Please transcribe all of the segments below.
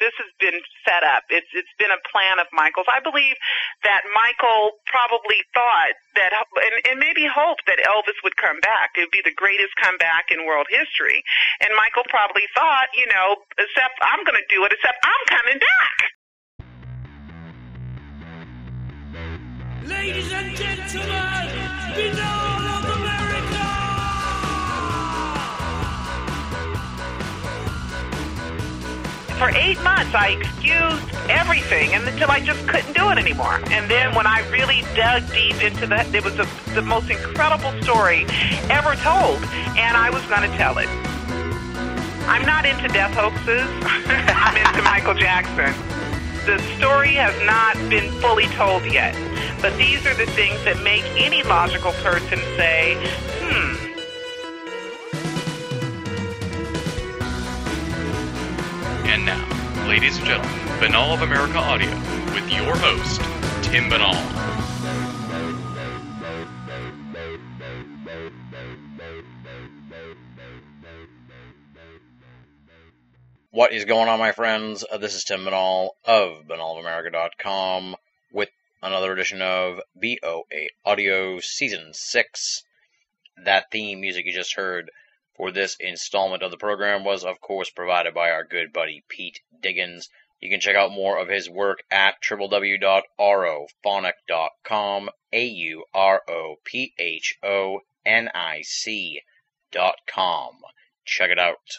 This has been set up. It's it's been a plan of Michael's. I believe that Michael probably thought that and, and maybe hoped that Elvis would come back. It would be the greatest comeback in world history. And Michael probably thought, you know, except I'm going to do it, except I'm coming back. Ladies and gentlemen, for eight months, I excused everything until I just couldn't do it anymore. And then when I really dug deep into that, it was a, the most incredible story ever told, and I was going to tell it. I'm not into death hoaxes. I'm into Michael Jackson. The story has not been fully told yet, but these are the things that make any logical person say, hmm, And now, ladies and gentlemen, Binnall of America Audio with your host, Tim Binnall. What is going on, my friends? Uh, this is Tim Binnall of BinnallofAmerica.com with another edition of BOA Audio Season 6. That theme music you just heard for this installment of the program was, of course, provided by our good buddy Pete Diggins. You can check out more of his work at www.aurophonic.com, A-U-R-O-P-H-O-N-I-C dot com. Check it out.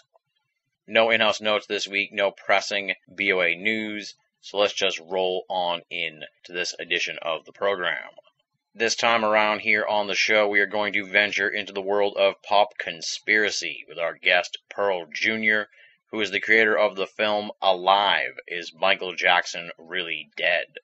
No in-house notes this week, no pressing BOA news, so let's just roll on in to this edition of the program. This time around here on the show, we are going to venture into the world of pop conspiracy with our guest, Pearl Jr., who is the creator of the film Alive Is Michael Jackson Really Dead?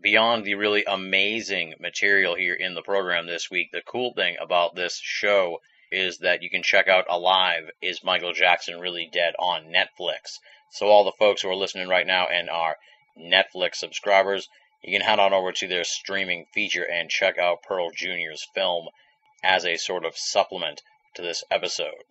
Beyond the really amazing material here in the program this week, the cool thing about this show is that you can check out Alive Is Michael Jackson Really Dead on Netflix. So, all the folks who are listening right now and are Netflix subscribers, you can head on over to their streaming feature and check out Pearl Jr.'s film as a sort of supplement to this episode.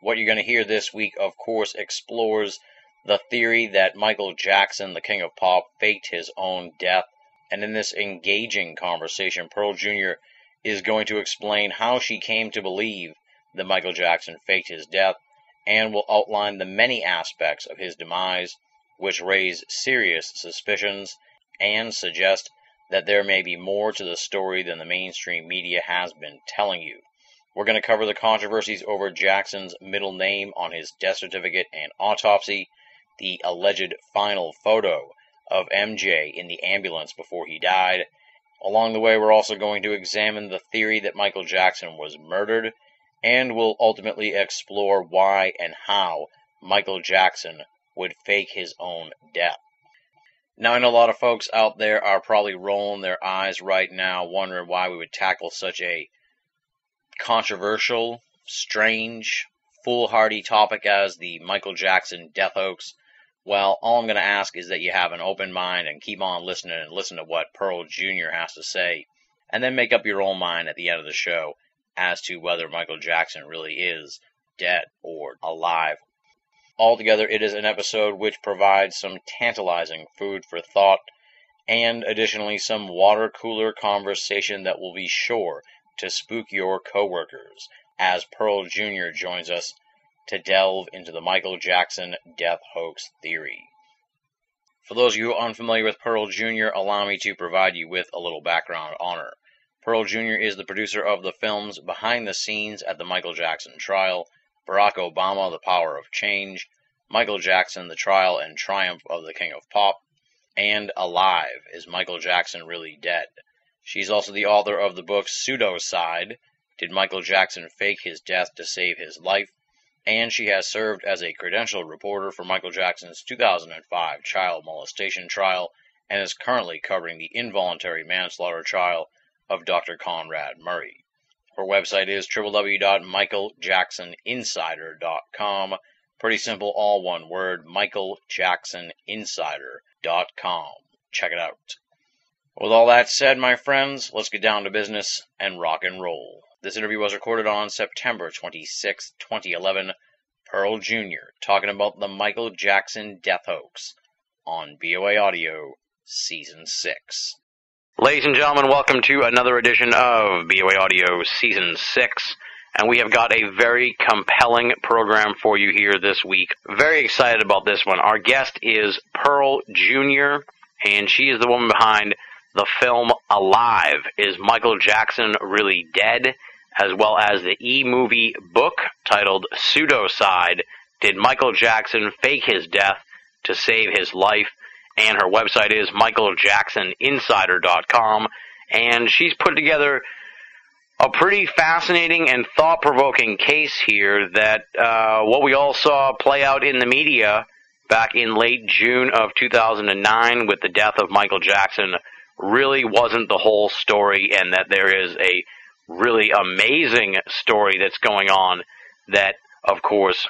What you're going to hear this week, of course, explores the theory that Michael Jackson, the king of pop, faked his own death. And in this engaging conversation, Pearl Jr. is going to explain how she came to believe that Michael Jackson faked his death and will outline the many aspects of his demise which raise serious suspicions and suggest that there may be more to the story than the mainstream media has been telling you. We're going to cover the controversies over Jackson's middle name on his death certificate and autopsy, the alleged final photo of MJ in the ambulance before he died. Along the way, we're also going to examine the theory that Michael Jackson was murdered, and we'll ultimately explore why and how Michael Jackson would fake his own death. Now, I know a lot of folks out there are probably rolling their eyes right now, wondering why we would tackle such a controversial, strange, foolhardy topic as the Michael Jackson death hoax. Well, all I'm going to ask is that you have an open mind and keep on listening and listen to what Pearl Jr. has to say, and then make up your own mind at the end of the show as to whether Michael Jackson really is dead or alive Altogether, it is an episode which provides some tantalizing food for thought and additionally some water cooler conversation that will be sure to spook your coworkers as Pearl Jr. joins us to delve into the Michael Jackson death hoax theory. For those of you unfamiliar with Pearl Jr., allow me to provide you with a little background on her. Pearl Jr. is the producer of the films behind the scenes at the Michael Jackson trial, Barack Obama, The Power of Change, Michael Jackson, The Trial and Triumph of the King of Pop, and Alive, Is Michael Jackson Really Dead? She's also the author of the book Pseudocide, Did Michael Jackson Fake His Death to Save His Life? And she has served as a credentialed reporter for Michael Jackson's 2005 child molestation trial and is currently covering the involuntary manslaughter trial of Dr. Conrad Murray. Her website is www.michaeljacksoninsider.com. Pretty simple, all one word, michaeljacksoninsider.com. Check it out. With all that said, my friends, let's get down to business and rock and roll. This interview was recorded on September 26, 2011. Pearl Jr. talking about the Michael Jackson death hoax on BOA Audio Season 6. Ladies and gentlemen, welcome to another edition of BOA Audio Season 6. And we have got a very compelling program for you here this week. Very excited about this one. Our guest is Pearl Jr., and she is the woman behind the film Alive. Is Michael Jackson really dead? As well as the e movie book titled Pseudocide Did Michael Jackson Fake His Death to Save His Life? And her website is michaeljacksoninsider.com. And she's put together a pretty fascinating and thought provoking case here that uh, what we all saw play out in the media back in late June of 2009 with the death of Michael Jackson really wasn't the whole story, and that there is a really amazing story that's going on that, of course,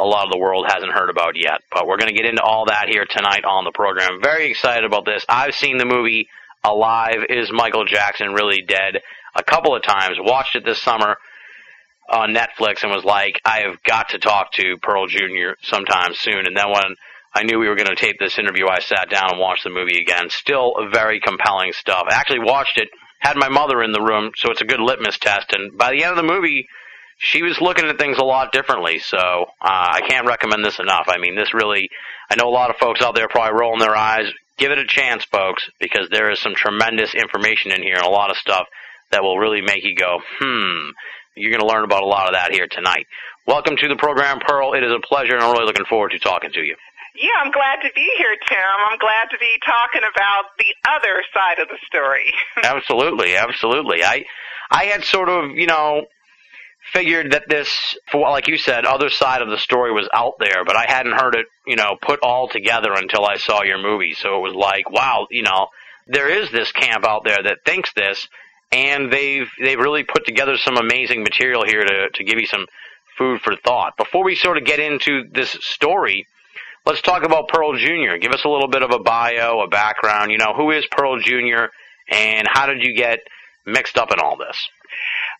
a lot of the world hasn't heard about yet. But we're going to get into all that here tonight on the program. Very excited about this. I've seen the movie Alive. Is Michael Jackson really dead? A couple of times. Watched it this summer on Netflix and was like, I have got to talk to Pearl Jr. sometime soon. And then when I knew we were going to tape this interview, I sat down and watched the movie again. Still very compelling stuff. I actually watched it, had my mother in the room, so it's a good litmus test. And by the end of the movie, she was looking at things a lot differently. So uh, I can't recommend this enough. I mean, this really, I know a lot of folks out there probably rolling their eyes. Give it a chance, folks, because there is some tremendous information in here and a lot of stuff that will really make you go, hmm. You're going to learn about a lot of that here tonight. Welcome to the program, Pearl. It is a pleasure, and I'm really looking forward to talking to you. Yeah, I'm glad to be here, Tim. I'm glad to be talking about the other side of the story. absolutely, absolutely. I I had sort of, you know, figured that this, like you said, other side of the story was out there, but I hadn't heard it, you know, put all together until I saw your movie. So it was like, wow, you know, there is this camp out there that thinks this, and they've they've really put together some amazing material here to to give you some food for thought. Before we sort of get into this story, let's talk about Pearl Jr. Give us a little bit of a bio, a background. You know, who is Pearl Jr. and how did you get mixed up in all this?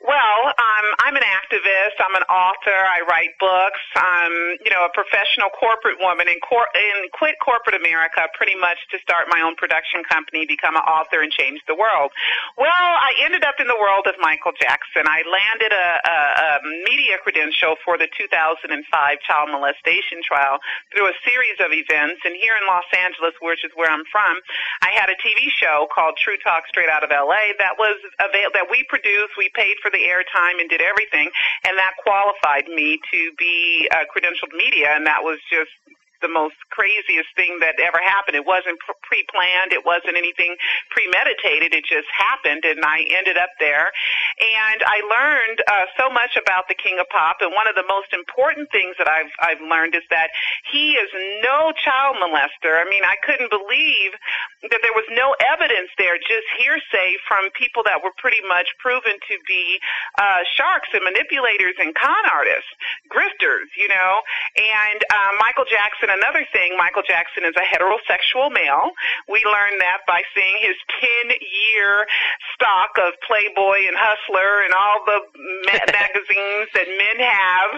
Well, um, I'm an activist. I'm an author. I write books. I'm, you know, a professional corporate woman and, cor- quit corporate America pretty much to start my own production company, become an author, and change the world. Well, I ended up in the world of Michael Jackson. I landed a, a, a media credential for the 2005 child molestation trial through a series of events. And here in Los Angeles, which is where I'm from, I had a TV show called True Talk Straight Out of LA that was avail- that we produced. We paid for the airtime and did everything, and that qualified me to be uh, credentialed media, and that was just the most craziest thing that ever happened. It wasn't pre-planned. It wasn't anything premeditated. It just happened, and I ended up there. And I learned uh, so much about the King of Pop. And one of the most important things that I've I've learned is that he is no child molester. I mean, I couldn't believe that there was no evidence there, just hearsay from people that were pretty much proven to be uh, sharks and manipulators and con artists, grifters, you know. And uh, Michael Jackson, another thing, Michael Jackson is a heterosexual male. We learned that by seeing his 10 year stock of Playboy and Hustler and all the ma- magazines that men have,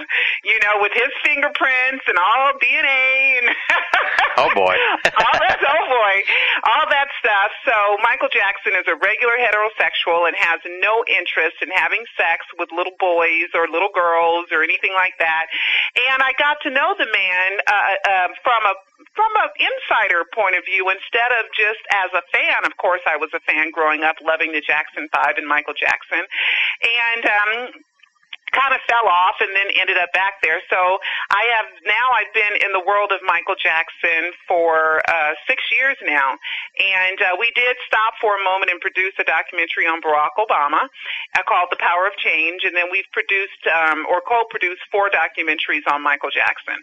you know, with his fingerprints and all DNA and oh boy, all that, oh boy all that stuff. So Michael Jackson is a regular heterosexual and has no interest in having sex with little boys or little girls or anything like that. And I got to know the man uh, uh, from a from an insider point of view instead of just as a fan. Of course, I was a fan growing up, loving the Jackson Five and Michael Jackson, and um, kind of fell off and then ended up back there. So I have now I've been in the world of Michael Jackson for uh, six years now, and uh, we did stop for a moment and produce a documentary on Barack Obama uh, called The Power of Change, and then we've produced um, or co-produced four documentaries on Michael Jackson.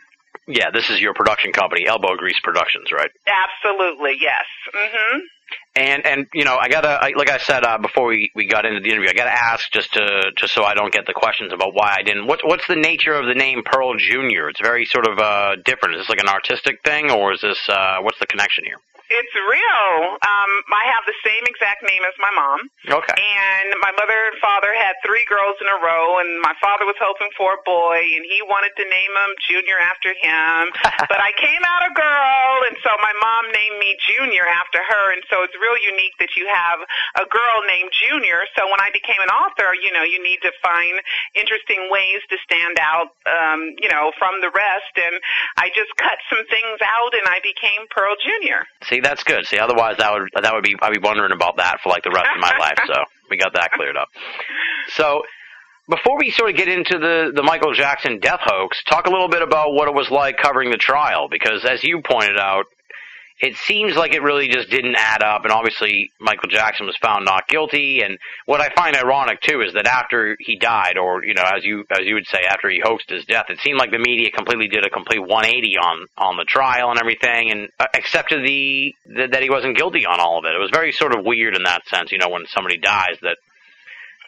Yeah, this is your production company, Elbow Grease Productions, right? Absolutely, yes. Mm-hmm. And and you know, I gotta I, like I said uh, before we, we got into the interview, I gotta ask just to just so I don't get the questions about why I didn't. What's what's the nature of the name Pearl Junior? It's very sort of uh, different. Is this like an artistic thing, or is this uh, what's the connection here? It's real. Um, I have the same exact name as my mom. Okay. And my mother and father had three girls in a row, and my father was hoping for a boy, and he wanted to name him Junior after him. but I came out a girl, and so my mom named me Junior after her, and so it's real unique that you have a girl named Junior. So when I became an author, you know, you need to find interesting ways to stand out, um, you know, from the rest, and I just cut some things out, and I became Pearl Junior. See, that's good. See, otherwise that would that would be I'd be wondering about that for like the rest of my life. So we got that cleared up. So before we sort of get into the the Michael Jackson death hoax, talk a little bit about what it was like covering the trial because as you pointed out, it seems like it really just didn't add up and obviously Michael Jackson was found not guilty and what I find ironic too is that after he died or you know as you as you would say after he hoaxed his death it seemed like the media completely did a complete 180 on on the trial and everything and uh, accepted the, the that he wasn't guilty on all of it. It was very sort of weird in that sense you know when somebody dies that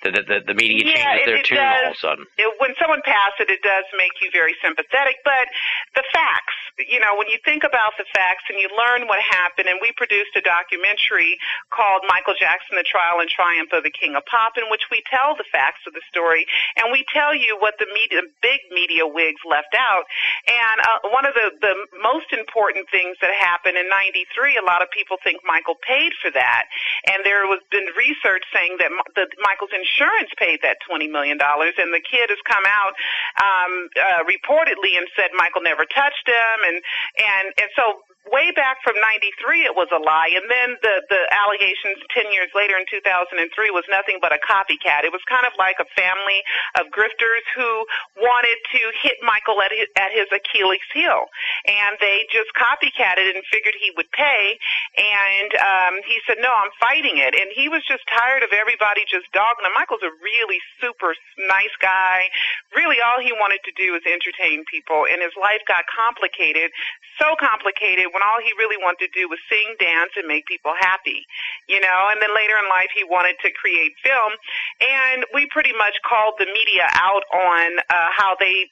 the, the, the media Yeah, changes their tune does. all of a sudden it, when someone passes it, it does make you very sympathetic. But the facts, you know, when you think about the facts and you learn what happened, and we produced a documentary called Michael Jackson: The Trial and Triumph of the King of Pop, in which we tell the facts of the story and we tell you what the media, big media wigs left out. And uh, one of the the most important things that happened in '93, a lot of people think Michael paid for that, and there was been research saying that, the Michael's insurance paid that twenty million dollars, and the kid has come out um, uh, reportedly and said Michael never touched him, and and and so way back from '93 it was a lie, and then the the allegations ten years later in 2003 was nothing but a copycat. It was kind of like a family of grifters who wanted to hit Michael at his, at his Achilles heel, and they just copycatted and figured he would pay, and um, he said no, I'm fighting it, and he was just tired of everybody just dogging him. Michael's a really super nice guy. Really, all he wanted to do was entertain people, and his life got complicated, so complicated when all he really wanted to do was sing, dance, and make people happy, you know. And then later in life, he wanted to create film, and we pretty much called the media out on uh, how they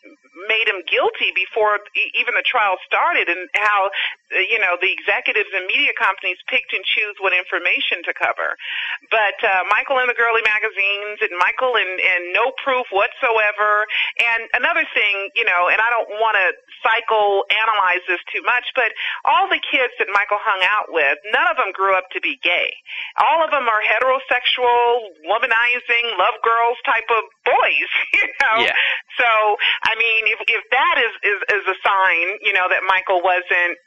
made him guilty before even the trial started, and how uh, you know the executives and media companies picked and choose what information to cover. But uh, Michael in the girly magazines, and Michael in, in no proof whatsoever. And another thing, you know, and I don't want to psycho analyze this too much, but all the kids that Michael hung out with, none of them grew up to be gay. All of them are heterosexual, womanizing, love girls type of boys, you know. Yeah. So, I mean, if if that is is is a sign, you know, that Michael wasn't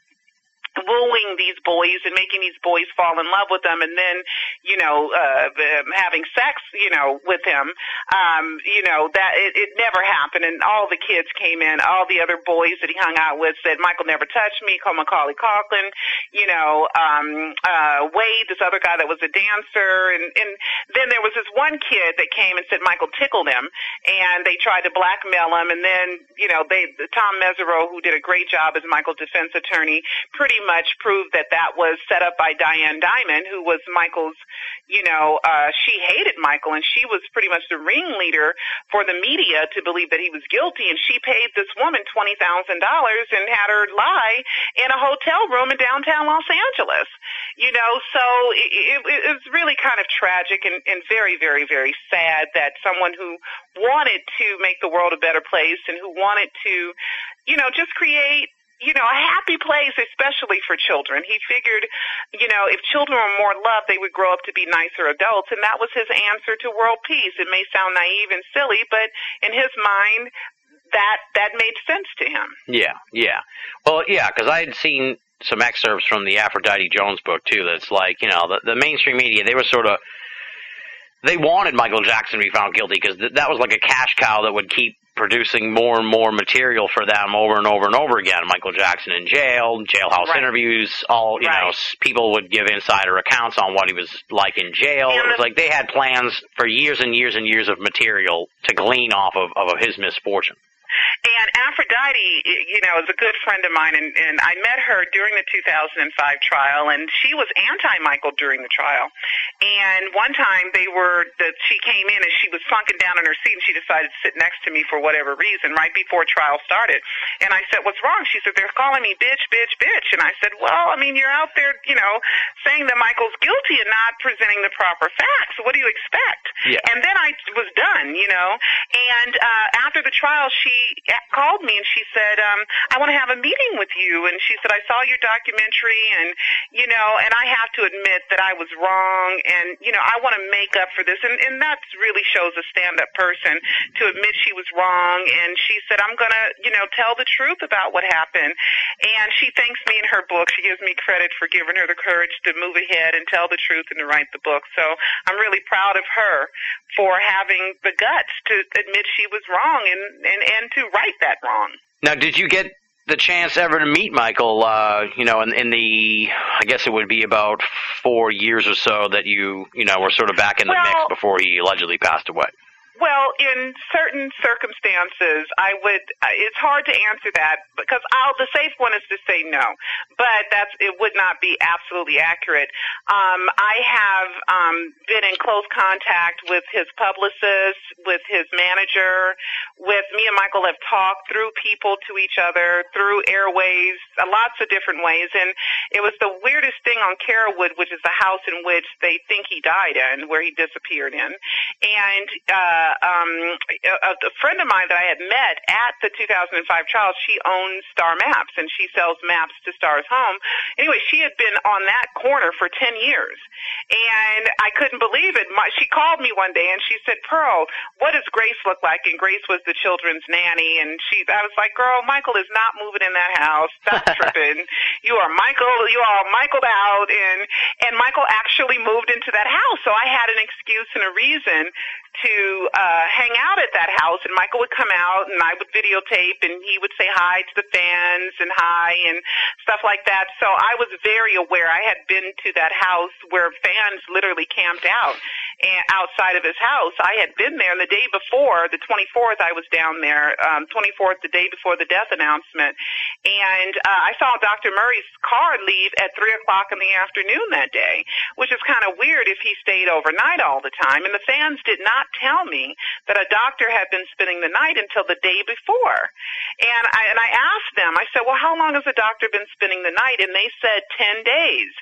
wooing these boys and making these boys fall in love with them and then you know uh um, having sex you know with him um you know that it, it never happened. And all the kids came in. All the other boys that he hung out with said michael never touched me. Called macaulay Culkin, you know um uh wade this other guy that was a dancer. And and then there was this one kid that came and said michael tickled him and they tried to blackmail him. And then you know they tom mesereau who did a great job as michael's defense attorney pretty much proved that that was set up by Diane Dimond, who was Michael's, you know, uh, she hated Michael and she was pretty much the ringleader for the media to believe that he was guilty. And she paid this woman $20,000 and had her lie in a hotel room in downtown Los Angeles, you know, so it, it, it was really kind of tragic and, and very, very, very sad that someone who wanted to make the world a better place and who wanted to, you know, just create you know, a happy place, especially for children. He figured, you know, if children were more loved, they would grow up to be nicer adults, and that was his answer to world peace. It may sound naive and silly, but in his mind, that that made sense to him. Yeah, yeah. Well, yeah, because I had seen some excerpts from the Aphrodite Jones book too. That's like you know the the mainstream media they were sort of they wanted Michael Jackson to be found guilty because th- that was like a cash cow that would keep producing more and more material for them over and over and over again. Michael Jackson in jail, jailhouse Right. interviews, all you know, Right. s- people would give insider accounts on what he was like in jail. And it was the- like they had plans for years and years and years of material to glean off of, of his misfortune. And Aphrodite, you know, is a good friend of mine, and, and I met her during the 2005 trial, and she was anti-Michael during the trial. And one time they were, that she came in and she was sunken down in her seat, and she decided to sit next to me for whatever reason, right before trial started. And I said, "What's wrong?" She said, "They're calling me bitch, bitch, bitch." And I said, "Well, I mean, you're out there, you know, saying that Michael's guilty and not presenting the proper facts. What do you expect?" Yeah. And then I was done, you know. And uh, after the trial, she called me and she said, um, "I want to have a meeting with you." And she said, "I saw your documentary, and you know, and I have to admit that I was wrong, and you know, I want to make up for this." And and that really shows a stand-up person to admit she was wrong. And she said, "I'm gonna, you know, tell the truth about what happened." And she thanks me in her book. She gives me credit for giving her the courage to move ahead and tell the truth and to write the book. So I'm really proud of her for having the guts to admit she was wrong and and and to right that wrong. Now, did you get the chance ever to meet Michael? Uh, you know, in, in the I guess it would be about four years or so that you you know were sort of back in the mix before he allegedly passed away. Well, in certain circumstances, I would. It's hard to answer that because I'll. The safe one is to say no, but that's it would not be absolutely accurate. Um, I have um, been in close contact with his publicist, with his manager, with me and Michael have talked through people to each other, through airways, uh, lots of different ways, and it was the weirdest thing on Carolwood, which is the house in which they think he died in, where he disappeared in, and. Uh, um, a, a friend of mine that I had met at the 2005 trial, she owns Star Maps and she sells maps to Star's home. Anyway, she had been on that corner for 10 years. And I couldn't believe it. My, she called me one day and she said, Pearl, what does Grace look like? And Grace was the children's nanny. And she, I was like, girl, Michael is not moving in that house. Stop tripping. You are Michael, you are Michaeled out. And, and Michael actually moved into that house. So I had an excuse and a reason to uh, hang out at that house, and Michael would come out, and I would videotape, and he would say hi to the fans and hi and stuff like that. So I was very aware. I had been to that house where fans literally camped out and outside of his house. I had been there, the day before, the 24th, I was down there. Um, 24th, the day before the death announcement, and uh, I saw Dr. Murray's car leave at three o'clock in the afternoon that day, which is kind of weird if he stayed overnight all the time. And the fans did not tell me that a doctor had been spending the night until the day before. And I and I asked them, I said, Well, how long has the doctor been spending the night? And they said ten days.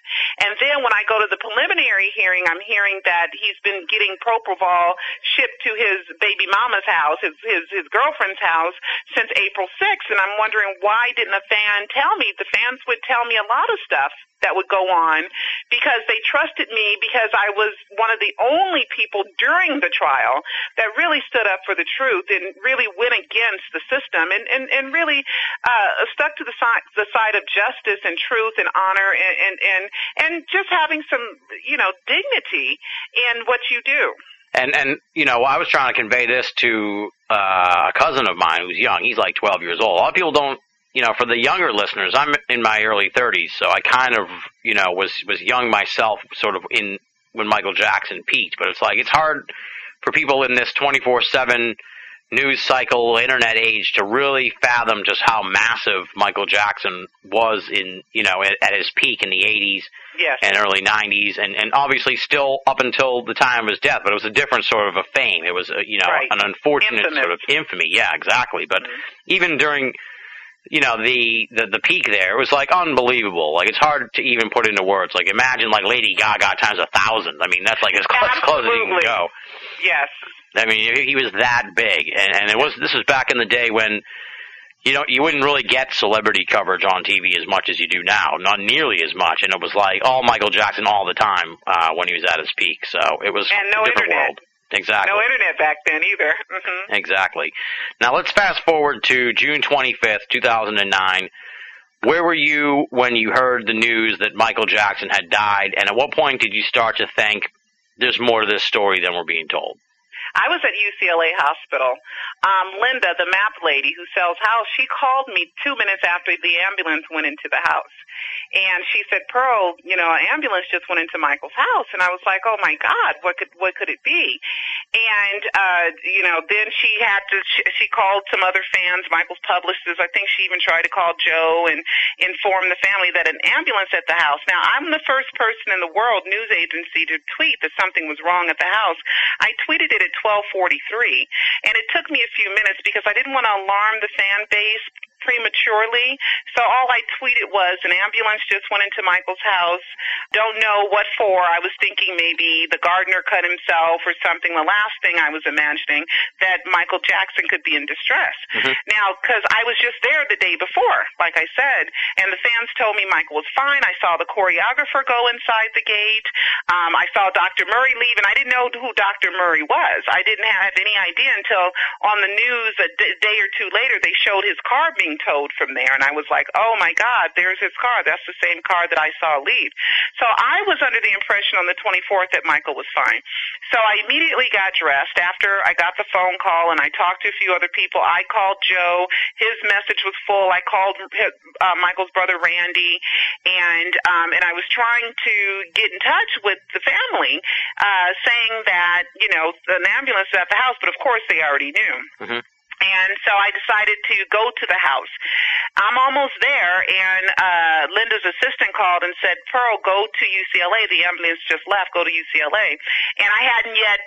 And then when I go to the preliminary hearing, I'm hearing that he's been getting propofol shipped to his baby mama's house, his his, his girlfriend's house, since April 6th. And I'm wondering why didn't a fan tell me? The fans would tell me a lot of stuff that would go on because they trusted me because I was one of the only people during the trial that really stood up for the truth and really went against the system and and, and really uh, stuck to the side the side of justice and truth and honor and and and, and just having some you know dignity in what you do. And and you know, I was trying to convey this to uh, a cousin of mine who's young. He's like 12 years old. A lot of people don't. You know, for the younger listeners, I'm in my early 30s, so I kind of, you know, was was young myself, sort of in when Michael Jackson peaked. But it's like it's hard for people in this 24/7 news cycle, internet age, to really fathom just how massive Michael Jackson was in, you know, at, at his peak in the 80s Yes. and early 90s, and, and obviously still up until the time of his death, but it was a different sort of a fame. It was, a, you know, Right. an unfortunate Infamous. sort of infamy. Yeah, exactly. But mm-hmm. even during, you know, the, the, the peak there, was like unbelievable. Like it's hard to even put into words. Like imagine like Lady Gaga times a thousand. I mean, that's like as close, as close as you can go. Yes. I mean, he was that big, and and it was. This was back in the day when, you know, you wouldn't really get celebrity coverage on TV as much as you do now, not nearly as much. And it was like all Michael Jackson all the time uh, when he was at his peak. So it was And no a different internet. world. Exactly. No internet back then either. hmm Exactly. Now let's fast forward to June 25th, 2009. Where were you when you heard the news that Michael Jackson had died, and at what point did you start to think there's more to this story than we're being told? I was at UCLA Hospital. Um, Linda, the map lady who sells house, she called me two minutes after the ambulance went into the house. and she said, "Pearl, you know, an ambulance just went into Michael's house." And I was like, "Oh my God, what could what could it be?" And uh, you know, then she had to she, she called some other fans, Michael's publishers. I think she even tried to call Joe and inform the family that an ambulance at the house. Now, I'm the first person in the world news agency to tweet that something was wrong at the house. I tweeted it at 12:43, and it took me a few minutes because I didn't want to alarm the fan base prematurely. So all I tweeted was an ambulance just went into Michael's house. Don't know what for. I was thinking maybe the gardener cut himself or something. The last thing I was imagining that Michael Jackson could be in distress. Mhm. Now, because I was just there the day before, like I said, and the fans told me Michael was fine. I saw the choreographer go inside the gate. Um, I saw Dr. Murray leave, and I didn't know who Dr. Murray was. I didn't have any idea until on the news a d- day or two later they showed his car being towed from there, and I was like, oh my God, there's his car. That's the same car that I saw leave. So I was under the impression on the 24th that Michael was fine. So I immediately got dressed after I got the phone call, and I talked to a few other people. I called Joe. His message was full. I called uh, Michael's brother Randy, and um, and I was trying to get in touch with the family, uh, saying that you know an ambulance at the house, but of course they already knew. Mhm. And so I decided to go to the house. I'm almost there, and uh, Linda's assistant called and said, "Pearl, go to UCLA. The ambulance just left. Go to UCLA." And I hadn't yet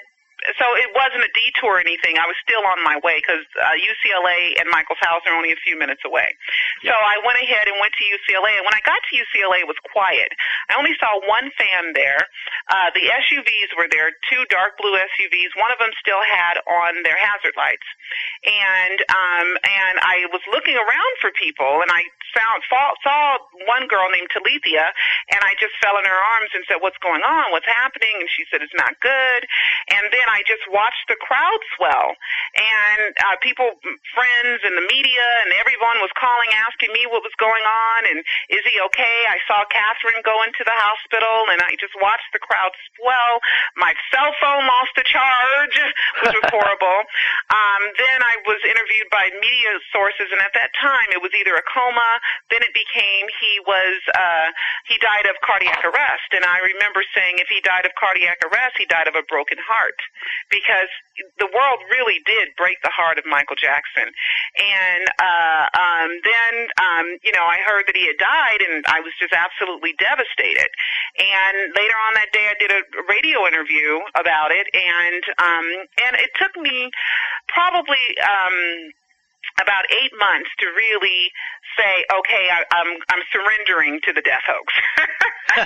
so it wasn't a detour or anything. I was still on my way because uh, UCLA and Michael's house are only a few minutes away. So I went ahead and went to UCLA. And when I got to UCLA, it was quiet. I only saw one fan there. Uh, the SUVs were there, two dark blue SUVs. One of them still had on their hazard lights. And um, and I was looking around for people, and I found saw, saw one girl named Talithia, and I just fell in her arms and said, "What's going on? What's happening?" And she said, "It's not good." And then I just watched the crowd swell, and uh, people, friends, and the media, and everyone was calling, asking me what was going on, and is he okay? I saw Katherine go into the hospital, and I just watched the crowd swell. My cell phone lost a charge, which was horrible. Um, then I was interviewed by media sources, and at that time it was either a coma, then it became he was uh, he died of cardiac arrest, and I remember saying if he died of cardiac arrest, he died of a broken heart because the world really did break the heart of Michael Jackson. And uh, um, then, um, you know, I heard that he had died, and I was just absolutely devastated. And later on that day, I did a radio interview about it, and um, and it took me probably. Um, about eight months to really say, okay, I, I'm I'm surrendering to the death hoax.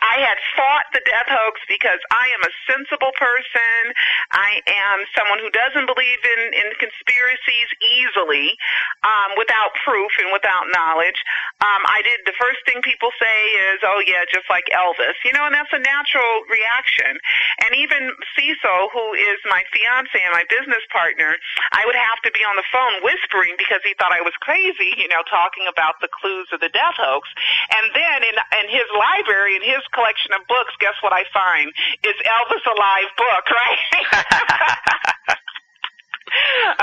I had fought the death hoax because I am a sensible person. I am someone who doesn't believe in in conspiracies easily, um, without proof and without knowledge. Um, I did the first thing people say is, oh yeah, just like Elvis, you know, and that's a natural reaction. And even Cecil, who is my fiance and my business partner, I would have to be on the phone whispering because he thought I was crazy, you know, talking about the clues of the death hoax. And then in in his library, in his collection of books, guess what I find? Is Elvis Alive book, right?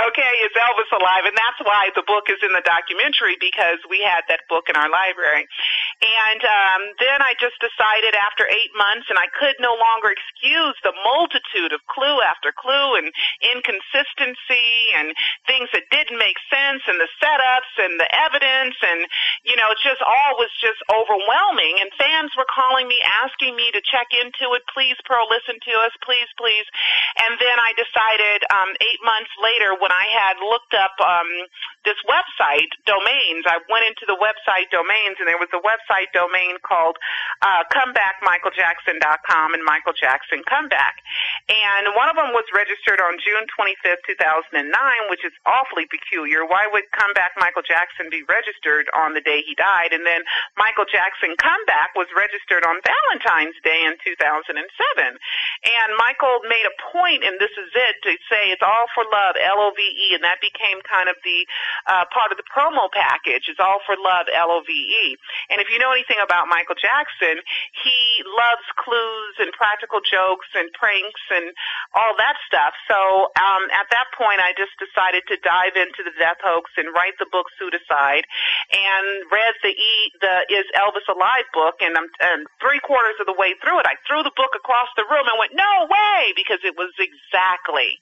okay, is Elvis alive? And that's why the book is in the documentary because we had that book in our library. And um, then I just decided after eight months, and I could no longer excuse the multitude of clue after clue and inconsistency and things that didn't make sense and the setups and the evidence and you know, just all was just overwhelming. And fans were calling me, asking me to check into it. Please, Pearl, listen to us, please, please. And then I decided um, eight months later, when I had looked up um, this website domains, I went into the website domains, and there was a website domain called uh, ComebackMichaelJackson.com and Michael Jackson Comeback. And one of them was registered on June 25th, 2009, which is awfully peculiar. Why would Comeback Michael Jackson be registered on the day he died? And then Michael Jackson Comeback was registered on Valentine's Day in 2007. And Michael made a point, and this is it, to say it's all for love, L-O-V-E, L O V E, and that became kind of the uh, part of the promo package. It's all for love, L-O-V-E. And if you know anything about Michael Jackson, he loves clues and practical jokes and pranks and all that stuff. So um, at that point, I just decided to dive into the death hoax and write the book Pseudocide, and read the E the Is Elvis Alive book, and I'm and three quarters of the way through it, I threw the book across the room and went, "No way!" because it was exactly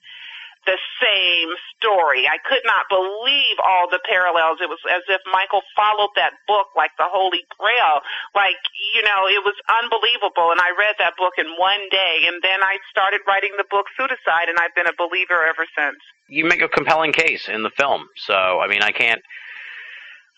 the same story. I could not believe all the parallels. It was as if Michael followed that book like the Holy Grail. Like, you know, it was unbelievable. And I read that book in one day. And then I started writing the book Pseudocide, and I've been a believer ever since. You make a compelling case in the film. So, I mean, I can't.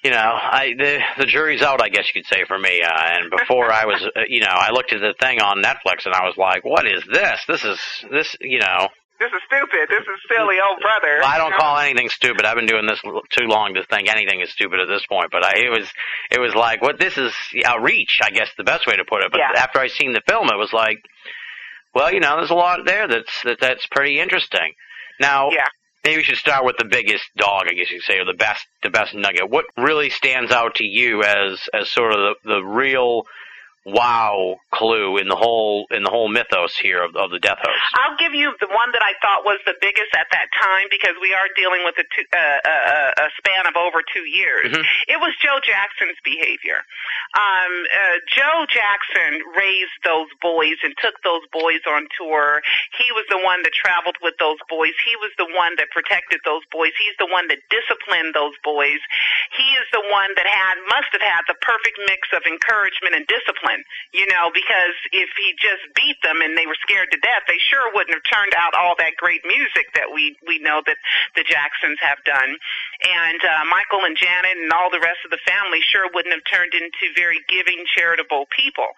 You know, I the the jury's out, I guess you could say for me. Uh, and before I was, uh, you know, I looked at the thing on Netflix and I was like, "What is this? This is this, you know, This is stupid. This is silly, old brother. I don't call anything stupid. I've been doing this l- too long to think anything is stupid at this point. But I, it was, it was like, what this is outreach, I guess the best way to put it. But Yeah. after I seen the film, it was like, well, you know, there's a lot there that's that that's pretty interesting. Now, Yeah. maybe we should start with the biggest dog, I guess you could say, or the best, the best nugget. What really stands out to you as as sort of the, the real wow clue in the whole in the whole mythos here of, of the death hoax? I'll give you the one that I thought was the biggest at that time because we are dealing with a, two, uh, a, a span of over two years. Mhm. It was Joe Jackson's behavior. Um, uh, Joe Jackson raised those boys and took those boys on tour. He was the one that traveled with those boys. He was the one that protected those boys. He's the one that disciplined those boys. He is the one that had must have had the perfect mix of encouragement and discipline. You know, because if he just beat them and they were scared to death, they sure wouldn't have turned out all that great music that we we know that the Jacksons have done. And uh, Michael and Janet and all the rest of the family sure wouldn't have turned into very giving, charitable people.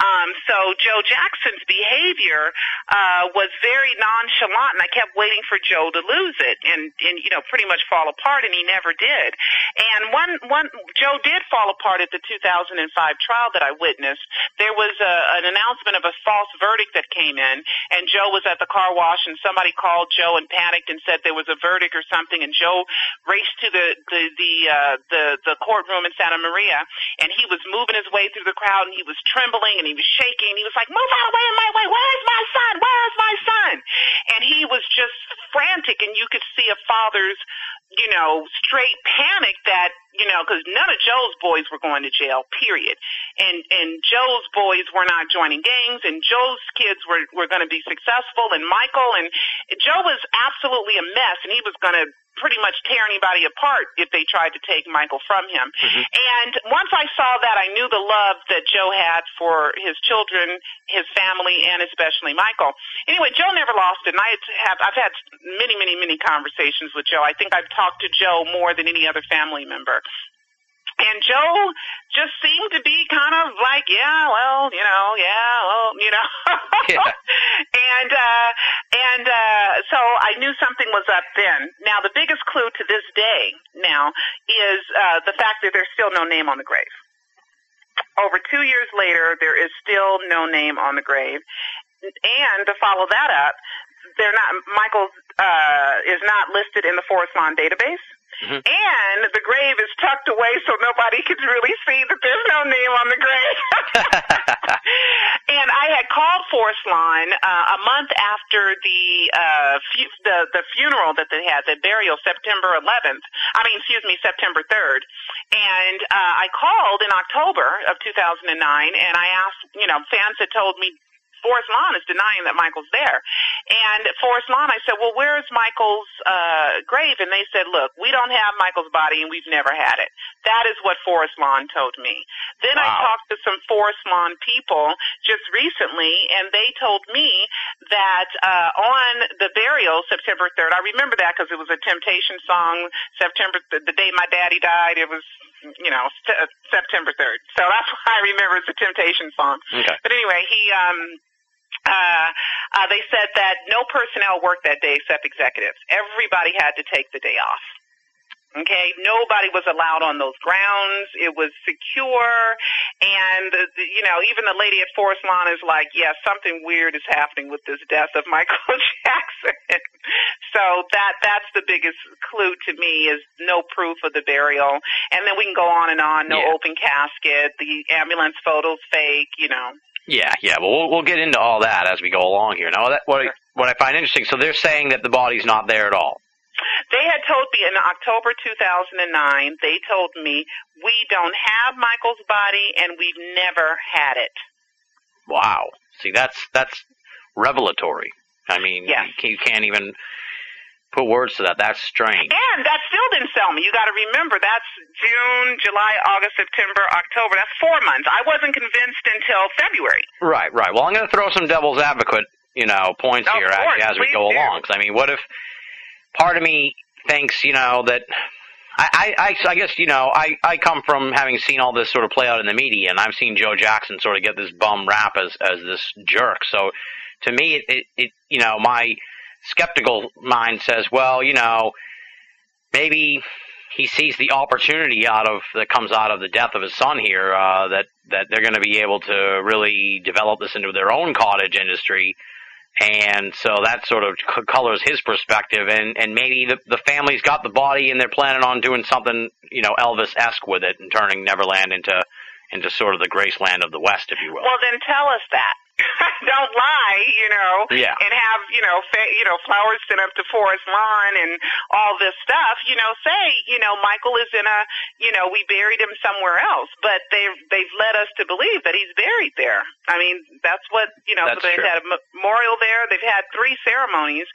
Um, so Joe Jackson's behavior uh, was very nonchalant, and I kept waiting for Joe to lose it and and you know pretty much fall apart, and he never did. And one one Joe did fall apart at the 2005 trial that I witnessed. There was a, an announcement of a false verdict that came in, and Joe was at the car wash, and somebody called Joe and panicked and said there was a verdict or something, and Joe raced to the the the uh, the, the courtroom in Santa Maria, and he was moving his way through the crowd, and he was trembling and he was shaking. He was like, "Move out of way, my way! Where's my son? Where's my son?" And he was just frantic, and you could see a father's you know, straight panic that, you know, because none of Joe's boys were going to jail, period. And and Joe's boys were not joining gangs, and Joe's kids were were going to be successful, and Michael and Joe was absolutely a mess, and he was going to pretty much tear anybody apart if they tried to take Michael from him. Mm-hmm. And once I saw that, I knew the love that Joe had for his children, his family, and especially Michael. Anyway, Joe never lost it, and I have I've had many, many, many conversations with Joe. I think I've talked to Joe more than any other family member. And Joe just seemed to be kind of like, yeah, well, you know, yeah, well, you know. Yeah. and uh and uh so I knew something was up then. Now the biggest clue to this day now is uh the fact that there's still no name on the grave. Over two years later, there is still no name on the grave. And to follow that up, they're not Michael uh is not listed in the Forest Lawn database. Mhm. And the grave is tucked away so nobody can really see that there's no name on the grave. and I had called Forest Lawn uh, a month after the uh, fu- the the funeral that they had, the burial, September 11th. I mean, excuse me, September 3rd. And uh, I called in October of 2009, and I asked, you know, fans had told me Forest Lawn is denying that Michael's there. And Forest Lawn, I said, well, where's Michael's uh, grave? And they said, look, we don't have Michael's body, and we've never had it. That is what Forest Lawn told me. Then I talked to some Forest Lawn people just recently, and they told me that uh, on the burial, September 3rd, I remember that because it was a Temptation song, September, the, the day my daddy died, it was, you know, September 3rd. So that's why I remember it's a Temptation song. okay. But anyway, he um uh, uh they said that no personnel worked that day except executives. Everybody had to take the day off. Okay, nobody was allowed on those grounds. It was secure, and uh, you know, even the lady at Forest Lawn is like, "Yeah, something weird is happening with this death of Michael Jackson." so that that's the biggest clue to me is no proof of the burial, and then we can go on and on. No Yeah. open casket. The ambulance photos fake. You know. Yeah, yeah. Well, we'll we'll get into all that as we go along here. Now, that, what I, what I find interesting, so they're saying that the body's not there at all. They had told me in October 2009, they told me, we don't have Michael's body and we've never had it. Wow. See, that's that's revelatory. I mean, Yes. you can't even put words to that. That's strange. And that still didn't sell me. You got to remember, that's June, July, August, September, October. That's four months. I wasn't convinced until February. Right, right. Well, I'm going to throw some devil's advocate, you know, points here course, as, as we go do. along. 'Cause, I mean, what if part of me thinks, you know, that I, I, I, I guess, you know, I, I come from having seen all this sort of play out in the media, and I've seen Joe Jackson sort of get this bum rap as as this jerk. So, to me, it, it, it you know, my skeptical mind says, well, you know, maybe he sees the opportunity out of that comes out of the death of his son here uh, that that they're going to be able to really develop this into their own cottage industry and so that sort of colors his perspective and and maybe the the family's got the body and they're planning on doing something you know Elvis-esque with it and turning Neverland into into sort of the Graceland of the West if you will Well, then tell us that. Don't lie, you know, Yeah. and have you know, fa- you know, flowers sent up to Forest Lawn and all this stuff. You know, say, you know, Michael is in a, you know, we buried him somewhere else, but they they've led us to believe that he's buried there. I mean, that's what you know. That's so they've true. had a memorial there. They've had three ceremonies,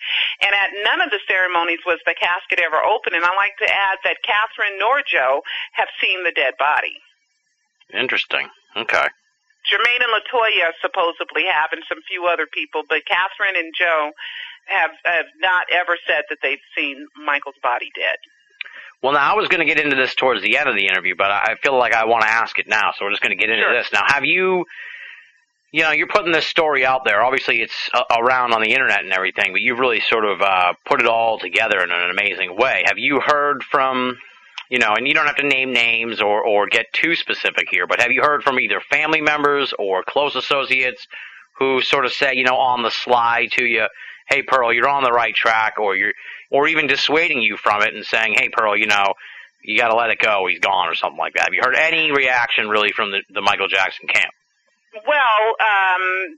and at none of the ceremonies was the casket ever open. And I like to add that Catherine nor Joe have seen the dead body. interesting okay Jermaine and Latoya supposedly have, and some few other people, but Catherine and Joe have have not ever said that they've seen Michael's body dead. Well, now I was going to get into this towards the end of the interview, but I feel like I want to ask it now, so we're just going to get into Sure. this. Now, have you, you know, you're putting this story out there. Obviously, it's uh, around on the internet and everything, but you've really sort of uh, put it all together in an amazing way. Have you heard from, you know, and you don't have to name names or, or get too specific here, but have you heard from either family members or close associates who sort of say, you know, on the sly to you, hey, Pearl, you're on the right track, or you're, or even dissuading you from it and saying, hey, Pearl, you know, you got to let it go. He's gone, or something like that. Have you heard any reaction really from the, the Michael Jackson camp? Well, um,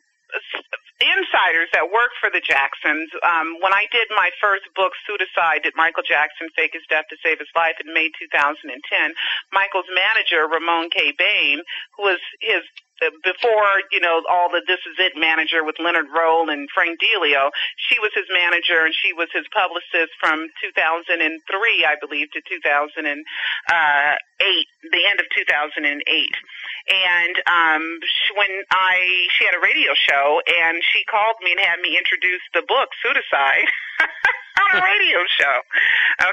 insiders that work for the Jacksons, um, when I did my first book, Pseudocide, Did Michael Jackson Fake His Death to Save His Life in May 2010, Michael's manager, Raymone K. Bain, who was his before, you know, all the This Is It manager with Leonard Rowe and Frank DiLeo, she was his manager and she was his publicist from 2003, I believe, to 2008, the end of 2008 and um sh when I she had a radio show and she called me and had me introduce the book Pseudocide on a radio show.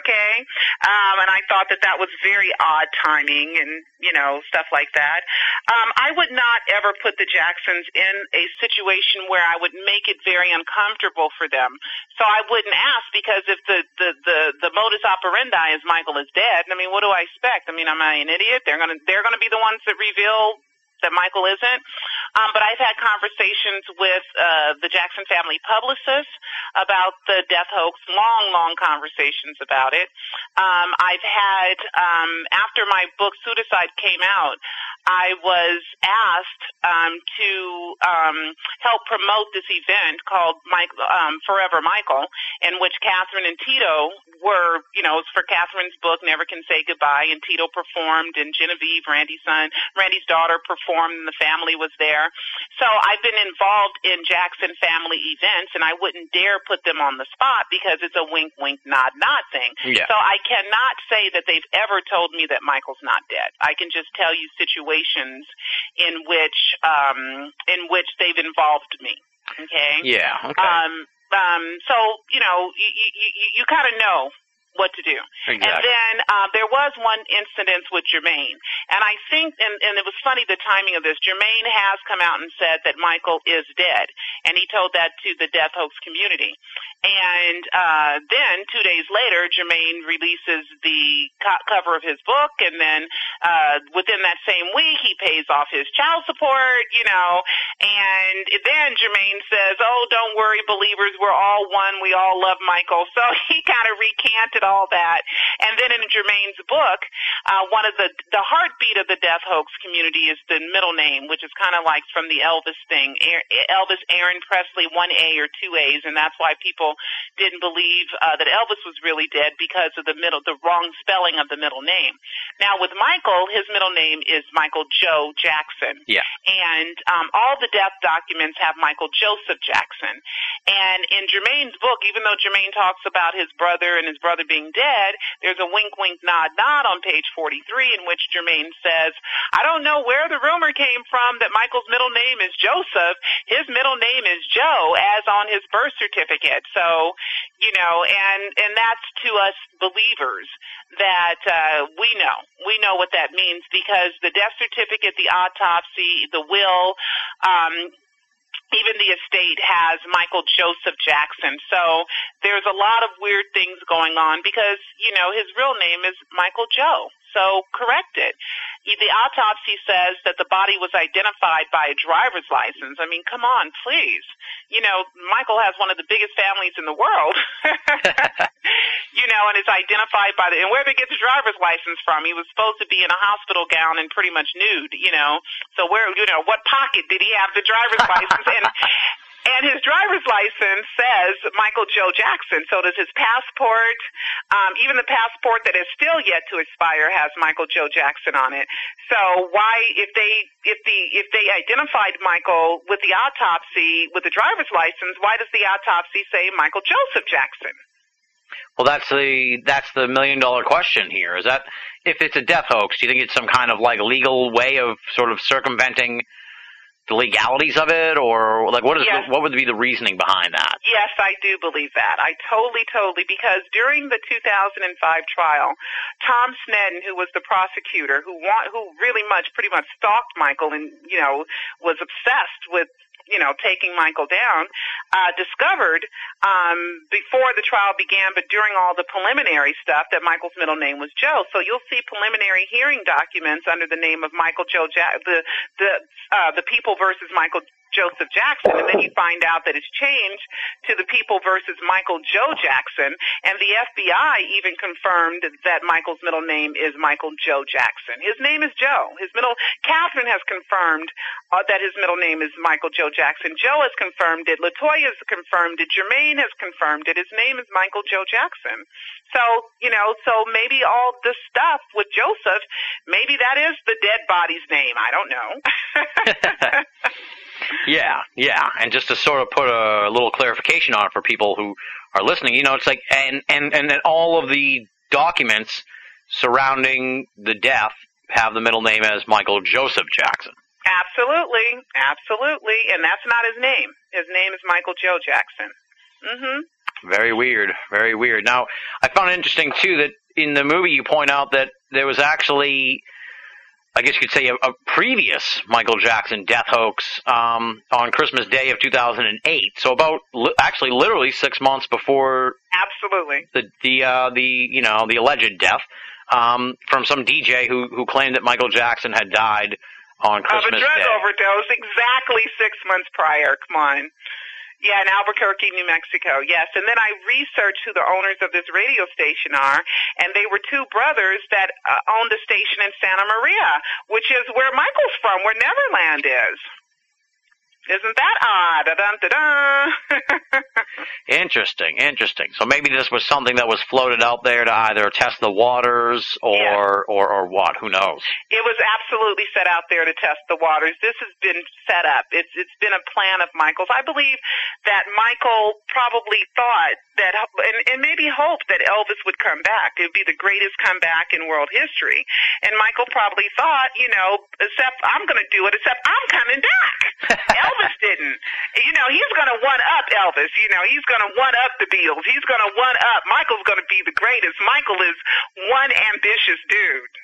Okay? Um and I thought that that was very odd timing and you know stuff like that. Um I would not ever put the Jacksons in a situation where I would make it very uncomfortable for them. So I wouldn't ask because if the the the, the modus operandi is Michael is dead, I mean what do I expect? I mean am I an idiot? They're going to they're going to be the ones that reveal that Michael isn't. Um, but I've had conversations with uh, the Jackson family publicists about the death hoax, long, long conversations about it. Um, I've had, um, after my book Pseudocide came out, I was asked um, to um, help promote this event called Mike, um, Forever Michael, in which Catherine and Tito were, you know, for Catherine's book Never Can Say Goodbye, and Tito performed, and Genevieve, Randy's son, Randy's daughter performed, and the family was there. So I've been involved in Jackson family events, and I wouldn't dare put them on the spot because it's a wink, wink, nod, nod thing. Yeah. So I cannot say that they've ever told me that Michael's not dead. I can just tell you situations in which um, in which they've involved me. Okay. Yeah. Okay. Um, um, so you know, you you, you, you kind of know what to do. And then uh, there was one incident with Jermaine, and I think, and, and it was funny the timing of this. Jermaine has come out and said that Michael is dead, and he told that to the death hoax community. And uh, then two days later, Jermaine releases the co- cover of his book, and then uh, within that same week, he pays off his child support, you know, and then Jermaine says, "Oh, don't worry, believers, we're all one. We all love Michael." So he kind of recanted all that. And then in Jermaine's book, uh, one of the the heartbeat of the death hoax community is the middle name, which is kind of like from the Elvis thing, Elvis Aaron Presley, one A or two A's, and that's why people didn't believe uh, that Elvis was really dead because of the middle, the wrong spelling of the middle name. Now with Michael, his middle name is Michael Joe Jackson Yeah. and um, all the death documents have Michael Joseph Jackson. And in Jermaine's book, even though Jermaine talks about his brother and his brother being dead, there's a wink, wink, nod, nod on page 43 in which Jermaine says, I don't know where the rumor came from that Michael's middle name is Joseph. His middle name is Joe, as on his birth certificate. So, you know, and and that's to us believers that uh, we know. We know what that means because the death certificate, the autopsy, the will, um, even the estate has Michael Joseph Jackson. So there's a lot of weird things going on because, you know, his real name is Michael Joe. So correct it. The autopsy says that the body was identified by a driver's license. I mean, come on, please. You know, Michael has one of the biggest families in the world. you know, and is identified by the and where did he get the driver's license from? He was supposed to be in a hospital gown and pretty much nude, you know. So where you know, what pocket did he have the driver's license and and his driver's license says Michael Joe Jackson. So does his passport. Um, even the passport that is still yet to expire has Michael Joe Jackson on it. So why, if they if the if they identified Michael with the autopsy with the driver's license, why does the autopsy say Michael Joseph Jackson? Well, that's the that's the million dollar question here. Is that if it's a death hoax, do you think it's some kind of like legal way of sort of circumventing the legalities of it, or like what is Yes. the, what would be the reasoning behind that? Yes, I do believe that. I totally, totally, because during the 2005 trial, Tom Sneddon, who was the prosecutor, who want, who really much, pretty much stalked Michael and, you know, was obsessed with, you know, taking Michael down, uh, discovered, um, before the trial began, but during all the preliminary stuff, that Michael's middle name was Joe. So you'll see preliminary hearing documents under the name of Michael Joe Jack, the, the, uh, the people versus Michael Joseph Jackson, and then you find out that it's changed to the people versus Michael Joe Jackson, and the FBI even confirmed that Michael's middle name is Michael Joe Jackson. His name is Joe. His middle, Catherine has confirmed uh, that his middle name is Michael Joe Jackson. Joe has confirmed it. Latoya has confirmed it. Jermaine has confirmed it. His name is Michael Joe Jackson. So, you know, so maybe all this stuff with Joseph, maybe that is the dead body's name. I don't know. Yeah, yeah, and just to sort of put a little clarification on it for people who are listening, you know, it's like and and and then all of the documents surrounding the death have the middle name as Michael Joseph Jackson. Absolutely, absolutely, and that's not his name. His name is Michael Joe Jackson. Mhm. Very weird, very weird. Now, I found it interesting too that in the movie you point out that there was actually, I guess you could say, a, a previous Michael Jackson death hoax um, on Christmas Day of 2008. So about li- actually literally six months before Absolutely. the the uh, the you know the alleged death um, from some DJ who who claimed that Michael Jackson had died on Christmas Day. Of a drug Day. overdose exactly six months prior. Come on. Yeah, in Albuquerque, New Mexico. Yes. And then I researched who the owners of this radio station are, and they were two brothers that uh, owned a station in Santa Maria, which is where Michael's from, where Neverland is. Isn't that odd? Da-dum-da-dum. Interesting, interesting. So maybe this was something that was floated out there to either test the waters or Yeah. or or what? Who knows? It was absolutely set out there to test the waters. This has been set up. It's it's been a plan of Michael's. I believe that Michael probably thought that and, and maybe hoped that Elvis would come back. It would be the greatest comeback in world history. And Michael probably thought, you know, except I'm going to do it. Except I'm coming back. Elvis didn't. You know, he's going to one up Elvis. You know, he's going to one up the Beatles. He's going to one up. Michael's going to be the greatest. Michael is one ambitious dude.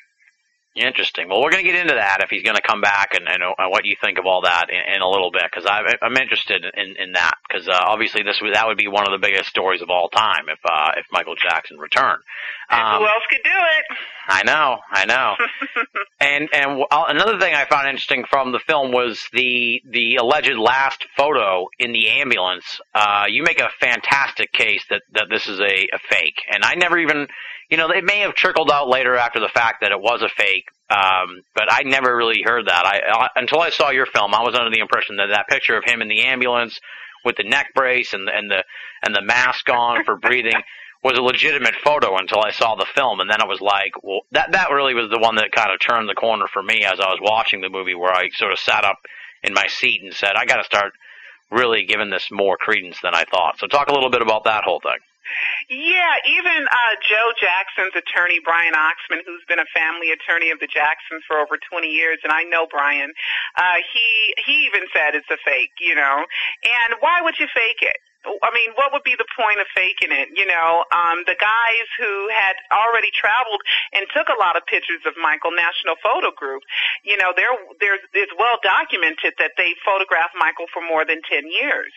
Interesting. Well, we're going to get into that if he's going to come back and, and, uh, what you think of all that in, in a little bit because I'm interested in, in that because uh, obviously this would, that would be one of the biggest stories of all time if uh, if Michael Jackson returned. Um, who else could do it? I know, I know. and and another thing I found interesting from the film was the the alleged last photo in the ambulance. Uh, you make a fantastic case that that this is a, a fake, and I never even you know, it may have trickled out later after the fact that it was a fake, um, but I never really heard that. I, until I saw your film, I was under the impression that that picture of him in the ambulance with the neck brace and the, and the and the mask on for breathing was a legitimate photo until I saw the film, and then I was like, well, that that really was the one that kind of turned the corner for me as I was watching the movie, where I sort of sat up in my seat and said, I got to start really giving this more credence than I thought. So talk a little bit about that whole thing. Yeah, even uh, Joe Jackson's attorney, Brian Oxman, who's been a family attorney of the Jacksons for over 20 years, and I know Brian, uh, he he even said it's a fake, you know. And why would you fake it? I mean, what would be the point of faking it? You know, um, the guys who had already traveled and took a lot of pictures of Michael, National Photo Group, you know, it's well documented that they photographed Michael for more than 10 years.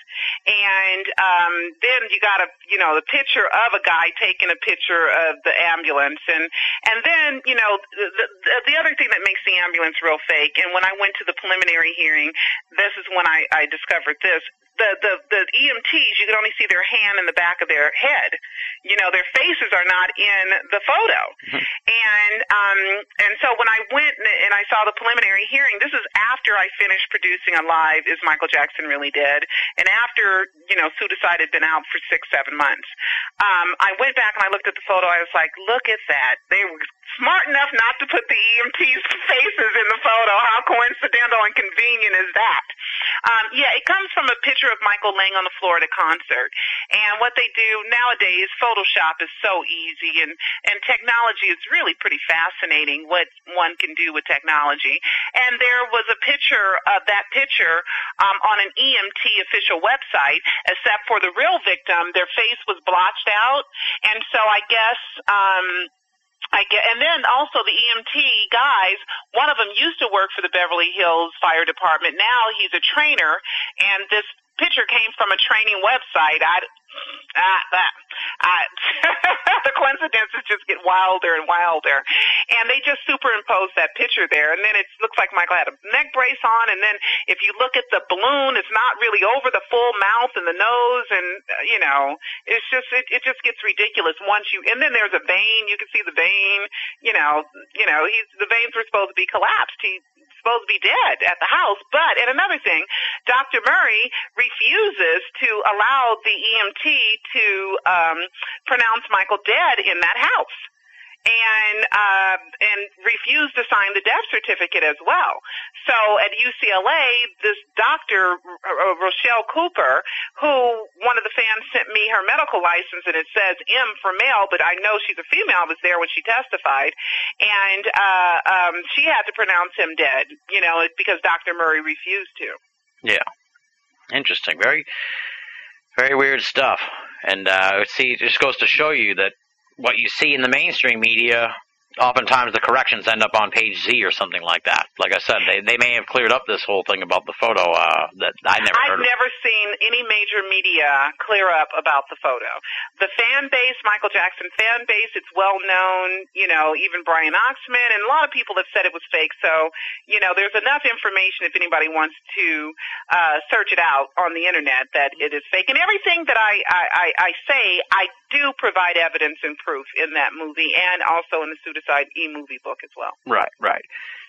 And, um, then you got a, you know, the picture of a guy taking a picture of the ambulance. And, and then, you know, the, the, the other thing that makes the ambulance real fake, and when I went to the preliminary hearing, this is when I, I discovered this, the, the, the EMTs, you can only see their hand in the back of their head. You know, their faces are not in the photo. Mm-hmm. And, um, and so when I went and I saw the preliminary hearing, this is after I finished producing a live Is Michael Jackson Really Dead? And after, you know, Pseudocide had been out for six, seven months. Um, I went back and I looked at the photo. I was like, look at that. They were smart enough not to put the EMT's faces in the photo. How coincidental and convenient is that? Um, yeah, it comes from a picture of Michael laying on the floor at a concert. And what they do nowadays, Photoshop is so easy and, and technology is really pretty fascinating what one can do with technology. And there was a picture of that picture um, on an EMT official website, except for the real victim, their face was blotched out. And so I guess um, I get, and then also the EMT guys. One of them used to work for the Beverly Hills Fire Department. Now he's a trainer, and this picture came from a training website. I, ah, that, I, the coincidences just get wilder and wilder. And they just superimpose that picture there. And then it looks like Michael had a neck brace on. And then if you look at the balloon, it's not really over the full mouth and the nose. And, uh, you know, it's just, it, it just gets ridiculous once you, and then there's a vein. You can see the vein, you know, you know, he's, the veins were supposed to be collapsed. He, supposed to be dead at the house. But, and another thing, Dr. Murray refuses to allow the EMT to um, pronounce Michael dead in that house and uh, and refused to sign the death certificate as well. So at UCLA, this doctor uh, Richelle Cooper, who one of the fans sent me her medical license, and it says M for male, but I know she's a female. Was there when she testified, and uh, um, she had to pronounce him dead. You know, because Dr. Murray refused to. Yeah, interesting. Very, very weird stuff. And uh, see, it just goes to show you that what you see in the mainstream media oftentimes the corrections end up on page Z or something like that. Like I said, they they may have cleared up this whole thing about the photo uh, that I never. I've never of. seen any major media clear up about the photo. The fan base, Michael Jackson fan base, it's well known. You know, even Brian Oxman and a lot of people have said it was fake. So, you know, there's enough information if anybody wants to uh, search it out on the internet that it is fake. And everything that I I, I, I say, I do provide evidence and proof in that movie and also in the Pseudocide e-movie book as well. Right, right.